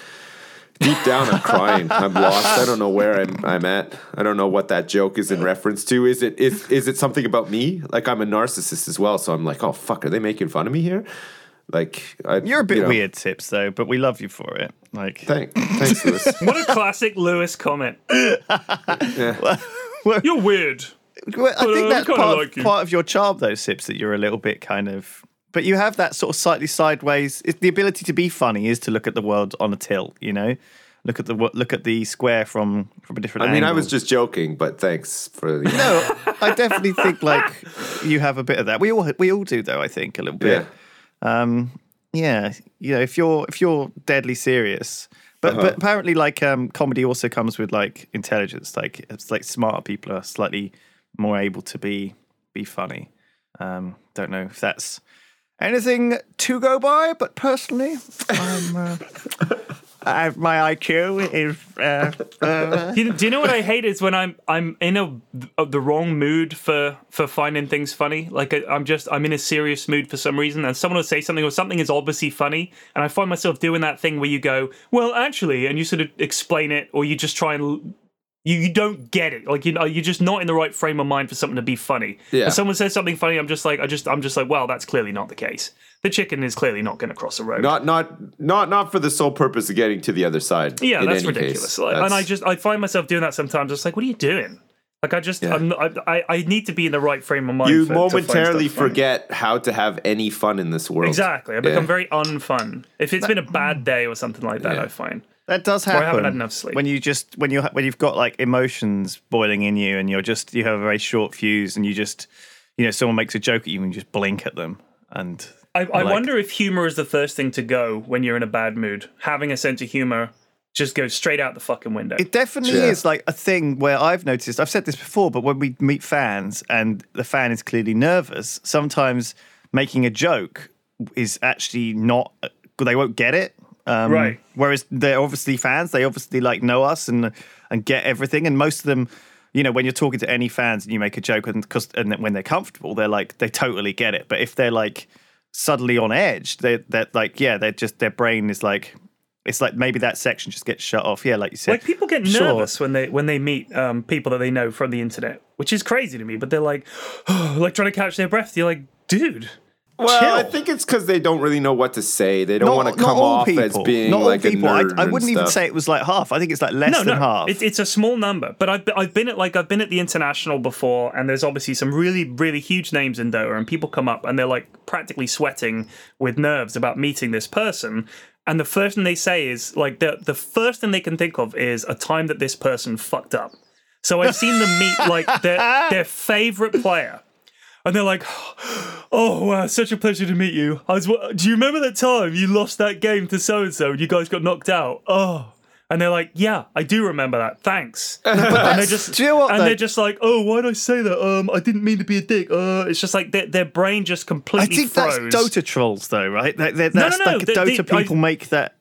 [SPEAKER 4] Deep down, I'm crying. I'm lost. I don't know where I'm, I'm at. I don't know what that joke is in reference to. Is it is is it something about me? Like I'm a narcissist as well, so I'm like, oh fuck, are they making fun of me here? Like I,
[SPEAKER 2] You're a bit
[SPEAKER 4] you know,
[SPEAKER 2] weird, Sips, though, but we love you for it. Like,
[SPEAKER 4] Thank, thanks, Lewis.
[SPEAKER 3] What a classic Lewis comment.
[SPEAKER 2] well,
[SPEAKER 3] You're weird.
[SPEAKER 2] well, I think
[SPEAKER 3] uh,
[SPEAKER 2] that's part,
[SPEAKER 3] like you.
[SPEAKER 2] part of your charm, though, Sips, that you're a little bit kind of. But you have that sort of slightly sideways. It's the ability to be funny is to look at the world on a tilt. You know, look at the look at the square from from a different.
[SPEAKER 4] I mean, I was just joking, but thanks for the.
[SPEAKER 2] No, I definitely think like you have a bit of that. We all we all do though. I think a little bit.
[SPEAKER 4] Yeah.
[SPEAKER 2] Um, yeah, you know, if you're if you're deadly serious, but
[SPEAKER 4] Uh-huh.
[SPEAKER 2] but apparently like um, comedy also comes with like intelligence. Like it's like smarter people are slightly more able to be be funny. Um, don't know if that's anything to go by, but personally, I'm, uh, I, my IQ is. Uh, uh,
[SPEAKER 3] Do you, do you know what I hate is when I'm I'm in a, a the wrong mood for for finding things funny. Like I, I'm just I'm in a serious mood for some reason, and someone will say something or something is obviously funny, and I find myself doing that thing where you go, well, actually, and you sort of explain it, or you just try and. You, you don't get it like you know you're just not in the right frame of mind for something to be funny.
[SPEAKER 4] Yeah.
[SPEAKER 3] If someone says something funny, I'm just like I just I'm just like well that's clearly not the case. The chicken is clearly not going to cross the road.
[SPEAKER 4] Not not not not for the sole purpose of getting to the other side.
[SPEAKER 3] Yeah, that's ridiculous. Like, and I just I find myself doing that sometimes. It's like, what are you doing? Like I just
[SPEAKER 4] Yeah.
[SPEAKER 3] I'm, I I I need to be in the right frame of mind.
[SPEAKER 4] you
[SPEAKER 3] for,
[SPEAKER 4] momentarily forget how to have any fun in this world.
[SPEAKER 3] Exactly, I become
[SPEAKER 4] Yeah.
[SPEAKER 3] very unfun. If it's been a bad mm. day or something like that,
[SPEAKER 4] Yeah.
[SPEAKER 3] I find.
[SPEAKER 2] That does
[SPEAKER 3] I
[SPEAKER 2] happen.
[SPEAKER 3] haven't had enough sleep.
[SPEAKER 2] When you just when you when you've got like emotions boiling in you, and you're just you have a very short fuse, and you just you know someone makes a joke at you, and you just blink at them, and
[SPEAKER 3] I, I
[SPEAKER 2] like-
[SPEAKER 3] wonder if humor is the first thing to go when you're in a bad mood. Having a sense of humor just goes straight out the fucking window.
[SPEAKER 2] it definitely
[SPEAKER 4] Yeah.
[SPEAKER 2] is like a thing where I've noticed. I've said this before, but when we meet fans and the fan is clearly nervous, sometimes making a joke is actually not. They won't get it. Um,
[SPEAKER 3] Right.
[SPEAKER 2] Whereas they're obviously fans. They obviously like know us and and get everything. And most of them, you know, when you're talking to any fans and you make a joke, and because and then when they're comfortable, they're like they totally get it. But if they're like suddenly on edge, they they're like yeah, they're just their brain is like. It's like maybe that section just gets shut off. Yeah, like you said.
[SPEAKER 3] like people get
[SPEAKER 2] Sure.
[SPEAKER 3] nervous when they when they meet um, people that they know from the internet, which is crazy to me. But they're like, like trying to catch their breath. You're like, dude,
[SPEAKER 4] Well,
[SPEAKER 3] chill.
[SPEAKER 4] I think it's because they don't really know what to say. They don't want to come
[SPEAKER 2] all
[SPEAKER 4] off as being
[SPEAKER 2] not
[SPEAKER 4] like
[SPEAKER 2] all
[SPEAKER 4] a
[SPEAKER 2] people.
[SPEAKER 4] nerd
[SPEAKER 2] I, I wouldn't even say it was like half. I think it's like less
[SPEAKER 3] no,
[SPEAKER 2] than
[SPEAKER 3] no,
[SPEAKER 2] half.
[SPEAKER 3] It's, it's a small number, but I've I've been at like I've been at the international before, and there's obviously some really really huge names in Dota, and people come up and they're like practically sweating with nerves about meeting this person, and the first thing they say is like the the first thing they can think of is a time that this person fucked up. So I've seen them meet like their their favorite player. And they're like, "Oh wow, such a pleasure to meet you. I was. Do you remember that time you lost that game to so and so, and you guys got knocked out? Oh." And they're like, "Yeah, I do remember that. Thanks." and they're just,
[SPEAKER 2] do you know what,
[SPEAKER 3] And
[SPEAKER 2] though?
[SPEAKER 3] they're just like, "Oh, why did I say that? Um, I didn't mean to be a dick. Uh, it's just like their, their brain just completely.
[SPEAKER 2] I think
[SPEAKER 3] froze.
[SPEAKER 2] that's Dota trolls, though, right? That, that,
[SPEAKER 3] No,
[SPEAKER 2] that's
[SPEAKER 3] no, no,
[SPEAKER 2] like
[SPEAKER 3] the-
[SPEAKER 2] Dota
[SPEAKER 3] the- I-
[SPEAKER 2] people make that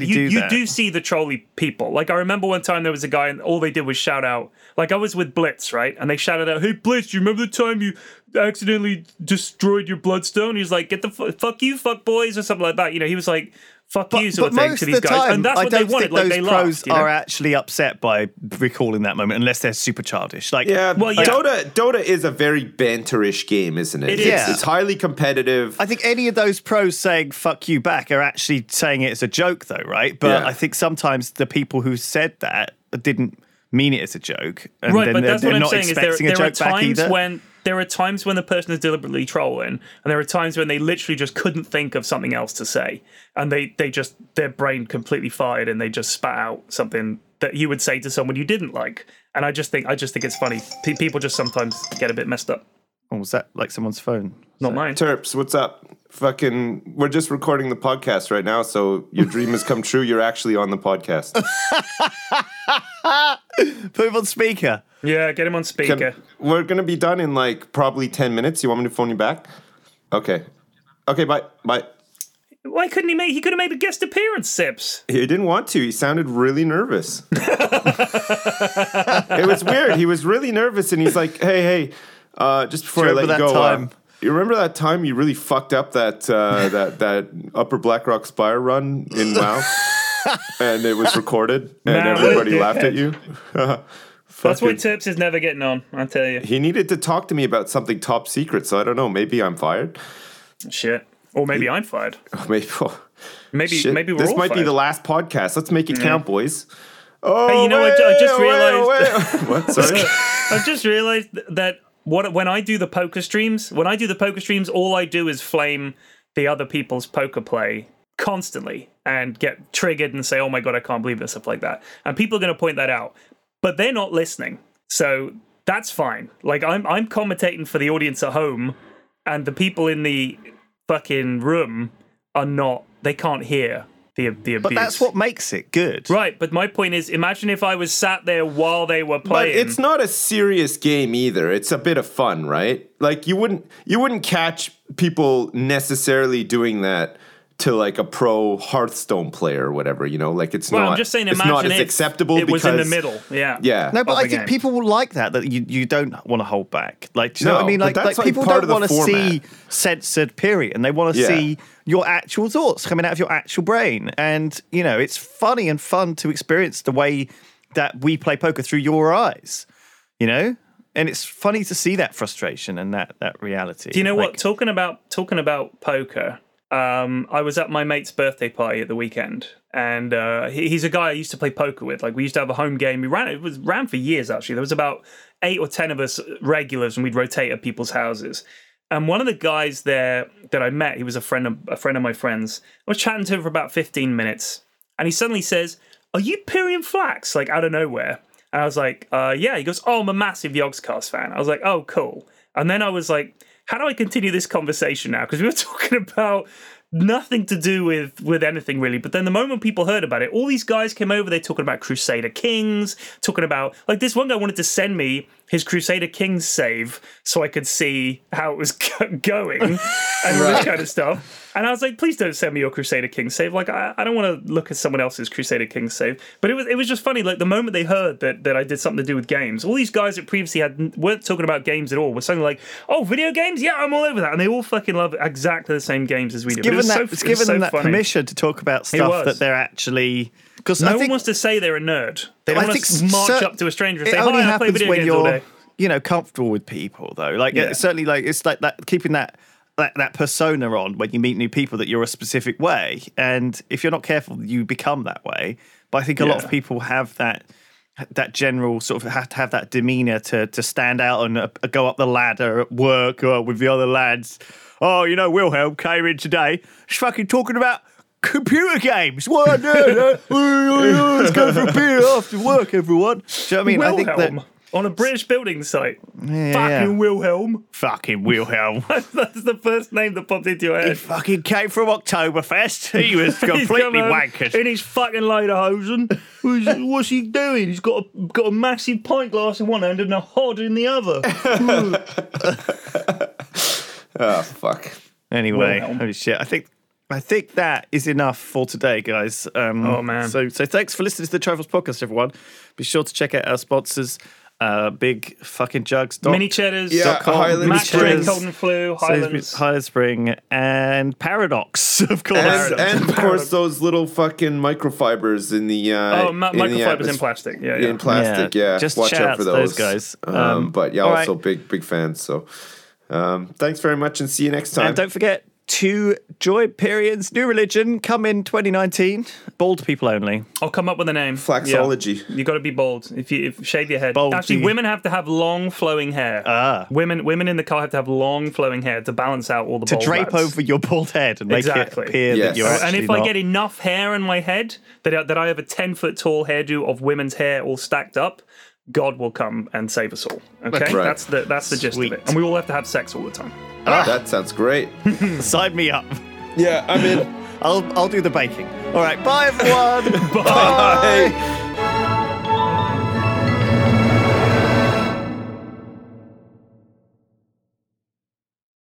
[SPEAKER 3] No, you,
[SPEAKER 2] do
[SPEAKER 3] you
[SPEAKER 2] that.
[SPEAKER 3] do see the trolly people. Like I remember one time there was a guy and all they did was shout out. Like I was with Blitz, right? And they shouted out, "Hey Blitz, do you remember the time you accidentally destroyed your bloodstone?" He's like, "Get the fu- fuck you, fuck boys," or something like that. You know, he was like, "Fuck
[SPEAKER 2] But,
[SPEAKER 3] you," sort
[SPEAKER 2] but
[SPEAKER 3] of thing
[SPEAKER 2] most
[SPEAKER 3] to
[SPEAKER 2] of
[SPEAKER 3] these
[SPEAKER 2] the
[SPEAKER 3] guys,
[SPEAKER 2] time,
[SPEAKER 3] and that's
[SPEAKER 2] I
[SPEAKER 3] what
[SPEAKER 2] don't
[SPEAKER 3] they wanted.
[SPEAKER 2] think
[SPEAKER 3] Like
[SPEAKER 2] those
[SPEAKER 3] they
[SPEAKER 2] pros
[SPEAKER 3] laughed. You know?
[SPEAKER 2] are actually upset by recalling that moment, unless they're super childish. Like,
[SPEAKER 4] Yeah,
[SPEAKER 3] Well, yeah.
[SPEAKER 4] Dota Dota is a very banterish game, isn't it?
[SPEAKER 3] It
[SPEAKER 4] it's,
[SPEAKER 2] is.
[SPEAKER 4] it's highly competitive.
[SPEAKER 2] I think any of those pros saying "fuck you" back are actually saying it as a joke, though, right? But
[SPEAKER 4] Yeah.
[SPEAKER 2] I think sometimes the people who said that didn't mean it as a joke, and
[SPEAKER 3] right,
[SPEAKER 2] then
[SPEAKER 3] but
[SPEAKER 2] they're,
[SPEAKER 3] that's
[SPEAKER 2] they're
[SPEAKER 3] what I'm
[SPEAKER 2] not
[SPEAKER 3] saying is there,
[SPEAKER 2] expecting a
[SPEAKER 3] there are
[SPEAKER 2] joke back
[SPEAKER 3] times
[SPEAKER 2] either.
[SPEAKER 3] when there are times when the person is deliberately trolling, and there are times when they literally just couldn't think of something else to say, and they they just their brain completely fired, and they just spat out something that you would say to someone you didn't like. And I just think I just think it's funny. Pe- people just sometimes get a bit messed up.
[SPEAKER 2] Oh, was that like someone's phone?
[SPEAKER 3] Not mine.
[SPEAKER 4] Terps, what's up? Fucking, we're just recording the podcast right now, so your dream has come true. You're actually on the podcast.
[SPEAKER 2] Put him on speaker.
[SPEAKER 3] Yeah, get him on speaker.
[SPEAKER 4] Can- we're gonna be done in like probably ten minutes. You want me to phone you back? Okay. Okay. Bye. Bye.
[SPEAKER 3] Why couldn't he make? He could have made a guest appearance, Sips.
[SPEAKER 4] He didn't want to. He sounded really nervous. it was weird. He was really nervous, and he's like, "Hey, hey, uh, just before I
[SPEAKER 2] you
[SPEAKER 4] let you go,
[SPEAKER 2] that
[SPEAKER 4] uh, you remember that time you really fucked up that uh, that that Upper Blackrock Spire run in WoW, and it was recorded, and
[SPEAKER 3] Nah,
[SPEAKER 4] everybody laughed at you."
[SPEAKER 3] That's why Sips is never getting on. I tell you,
[SPEAKER 4] He needed to talk to me about something top secret, so I don't know. Maybe I'm fired.
[SPEAKER 3] shit. Or maybe I'm fired.
[SPEAKER 4] Oh, maybe.
[SPEAKER 3] Maybe
[SPEAKER 4] Shit.
[SPEAKER 3] maybe we're
[SPEAKER 4] this might be the last podcast. Let's make it mm-hmm. count, boys. Oh,
[SPEAKER 3] Hey, you oh, know what? I just realized-
[SPEAKER 4] what? Sorry.
[SPEAKER 3] I've just realized that what when I do the poker streams, when I do the poker streams, all I do is flame the other people's poker play constantly and get triggered and say, "Oh my god, I can't believe this," stuff like that. And people are going to point that out, but they're not listening, so that's fine. Like I'm I'm commentating for the audience at home, and the people in the fucking room are not. They can't hear the the abuse.
[SPEAKER 2] But that's what makes it good.
[SPEAKER 3] Right, but my point is, imagine if I was sat there while they were
[SPEAKER 4] But
[SPEAKER 3] playing.
[SPEAKER 4] it's not a serious game either. It's a bit of fun, right? Like you wouldn't you wouldn't catch people necessarily doing that to like a pro Hearthstone player or whatever. You know, like it's
[SPEAKER 3] Well,
[SPEAKER 4] not.
[SPEAKER 3] I'm just saying,
[SPEAKER 4] it's
[SPEAKER 3] imagine
[SPEAKER 4] not as
[SPEAKER 3] if
[SPEAKER 4] acceptable.
[SPEAKER 3] It was in the middle. Yeah.
[SPEAKER 4] Yeah.
[SPEAKER 2] No, but I think
[SPEAKER 3] game.
[SPEAKER 2] people will like that. That you, you don't want to hold back. Like, do you know what I mean? Like, like
[SPEAKER 4] like
[SPEAKER 2] people don't want to see censored. Period, and they want to
[SPEAKER 4] Yeah.
[SPEAKER 2] see your actual thoughts coming out of your actual brain. And you know, it's funny and fun to experience the way that we play poker through your eyes. You know, and it's funny to see that frustration and that that reality.
[SPEAKER 3] Do you know
[SPEAKER 2] Like,
[SPEAKER 3] what? Talking about talking about poker. Um, I was at my mate's birthday party at the weekend, and uh, he, he's a guy I used to play poker with. Like we used to have a home game. We ran it was ran for years actually. There was about eight or ten of us regulars, and we'd rotate at people's houses. And one of the guys there that I met, he was a friend of a friend of my friends. I was chatting to him for about fifteen minutes, and he suddenly says, "Are you Pyrion Flax?" Like out of nowhere. And I was like, uh, "Yeah." He goes, "Oh, I'm a massive Yogscast fan." I was like, "Oh, cool." And then I was like, "How do I continue this conversation now?" Because we were talking about nothing to do with with anything really. But then the moment people heard about it, all these guys came over. They're talking about Crusader Kings, talking about like this one guy wanted to send me his Crusader Kings save so I could see how it was going and all this kind of stuff. And I was like, please don't send me your Crusader King save. Like I, I don't want to look at someone else's Crusader King save. But it was it was just funny. Like the moment they heard that that I did something to do with games, all these guys that previously had weren't talking about games at all were suddenly like, oh, video games, yeah, I'm all over that, and they all fucking love exactly the same games as we do. It
[SPEAKER 2] given
[SPEAKER 3] was
[SPEAKER 2] that
[SPEAKER 3] so,
[SPEAKER 2] it's
[SPEAKER 3] it
[SPEAKER 2] given
[SPEAKER 3] so
[SPEAKER 2] them that
[SPEAKER 3] funny.
[SPEAKER 2] permission to talk about stuff that they're actually because
[SPEAKER 3] No
[SPEAKER 2] I
[SPEAKER 3] one wants to say they're a nerd. They don't want to march
[SPEAKER 2] cer-
[SPEAKER 3] up to a stranger and
[SPEAKER 2] it
[SPEAKER 3] say,
[SPEAKER 2] only
[SPEAKER 3] "Hi, I play video
[SPEAKER 2] when
[SPEAKER 3] games all
[SPEAKER 2] you're
[SPEAKER 3] day."
[SPEAKER 2] you know comfortable with people though like
[SPEAKER 3] Yeah.
[SPEAKER 2] it's certainly like it's like that keeping that that, that persona on when you meet new people that you're a specific way. And if you're not careful you become that way. But i think a lot of people have that that general sort of have to have that demeanor to to stand out and uh, go up the ladder at work or with the other lads. Oh you know wilhelm came in today. He's fucking talking about computer games. What no, no. let's go for a beer after work everyone. Do you know what i mean? I think that
[SPEAKER 3] on a British building site.
[SPEAKER 2] yeah.
[SPEAKER 3] Fucking Wilhelm.
[SPEAKER 2] Fucking Wilhelm.
[SPEAKER 3] That's the first name that popped into your head.
[SPEAKER 2] he fucking came from Oktoberfest. He was completely wankered.
[SPEAKER 3] In his fucking lederhosen. What's he doing? He's got a, got a massive pint glass in one hand and a hod in the other.
[SPEAKER 4] Oh fuck.
[SPEAKER 2] Anyway,
[SPEAKER 3] Wilhelm.
[SPEAKER 2] holy shit. I think I think that is enough for today, guys. Um,
[SPEAKER 3] Oh, man.
[SPEAKER 2] So so thanks for listening to the Triforce podcast, everyone. Be sure to check out our sponsors, uh, Big Fucking Jugs. dot-
[SPEAKER 3] Mini cheddars.
[SPEAKER 4] Yeah,
[SPEAKER 2] com,
[SPEAKER 4] Highland
[SPEAKER 3] Max
[SPEAKER 4] Springs.
[SPEAKER 3] Drink, Cold and Flu, Highlands.
[SPEAKER 2] Highland Spring and Paradox, of course.
[SPEAKER 4] And, and of course those little fucking microfibers in the uh,
[SPEAKER 3] Oh, ma-
[SPEAKER 4] in the
[SPEAKER 3] microfibers in plastic. Yeah, yeah.
[SPEAKER 4] in plastic.
[SPEAKER 2] Yeah,
[SPEAKER 4] Yeah,
[SPEAKER 2] just
[SPEAKER 4] watch
[SPEAKER 2] shout
[SPEAKER 4] out
[SPEAKER 2] out
[SPEAKER 4] for those,
[SPEAKER 2] those guys.
[SPEAKER 4] Um,
[SPEAKER 2] Um,
[SPEAKER 4] but yeah,
[SPEAKER 2] all
[SPEAKER 4] also
[SPEAKER 2] right.
[SPEAKER 4] big big fans. So um, thanks very much, and see you next time.
[SPEAKER 2] and don't forget, to join Pyrion's, new religion, come in 2019. Bald people only.
[SPEAKER 3] I'll come up with a name.
[SPEAKER 4] Flaxology.
[SPEAKER 3] You got to be bald. If you if, shave your head.
[SPEAKER 2] Bald.
[SPEAKER 3] Actually, women have to have long flowing hair.
[SPEAKER 2] Ah.
[SPEAKER 3] Women women in the car have to have long flowing hair to balance out all the
[SPEAKER 2] To
[SPEAKER 3] bald
[SPEAKER 2] drape
[SPEAKER 3] rats.
[SPEAKER 2] over your bald head and make
[SPEAKER 3] Exactly.
[SPEAKER 2] it appear
[SPEAKER 4] Yes.
[SPEAKER 2] that you're actually
[SPEAKER 3] and if
[SPEAKER 2] not.
[SPEAKER 3] I get enough hair in my head that that I have a ten foot tall hairdo of women's hair all stacked up, God will come and save us all. Okay,
[SPEAKER 4] Right.
[SPEAKER 3] that's the that's the gist
[SPEAKER 2] Sweet.
[SPEAKER 3] of it. And we all have to have sex all the time. Ah.
[SPEAKER 4] That sounds great.
[SPEAKER 2] Sign me up.
[SPEAKER 4] yeah, I'm in.
[SPEAKER 2] I'll I'll do the baking. All right, bye everyone.
[SPEAKER 4] Bye.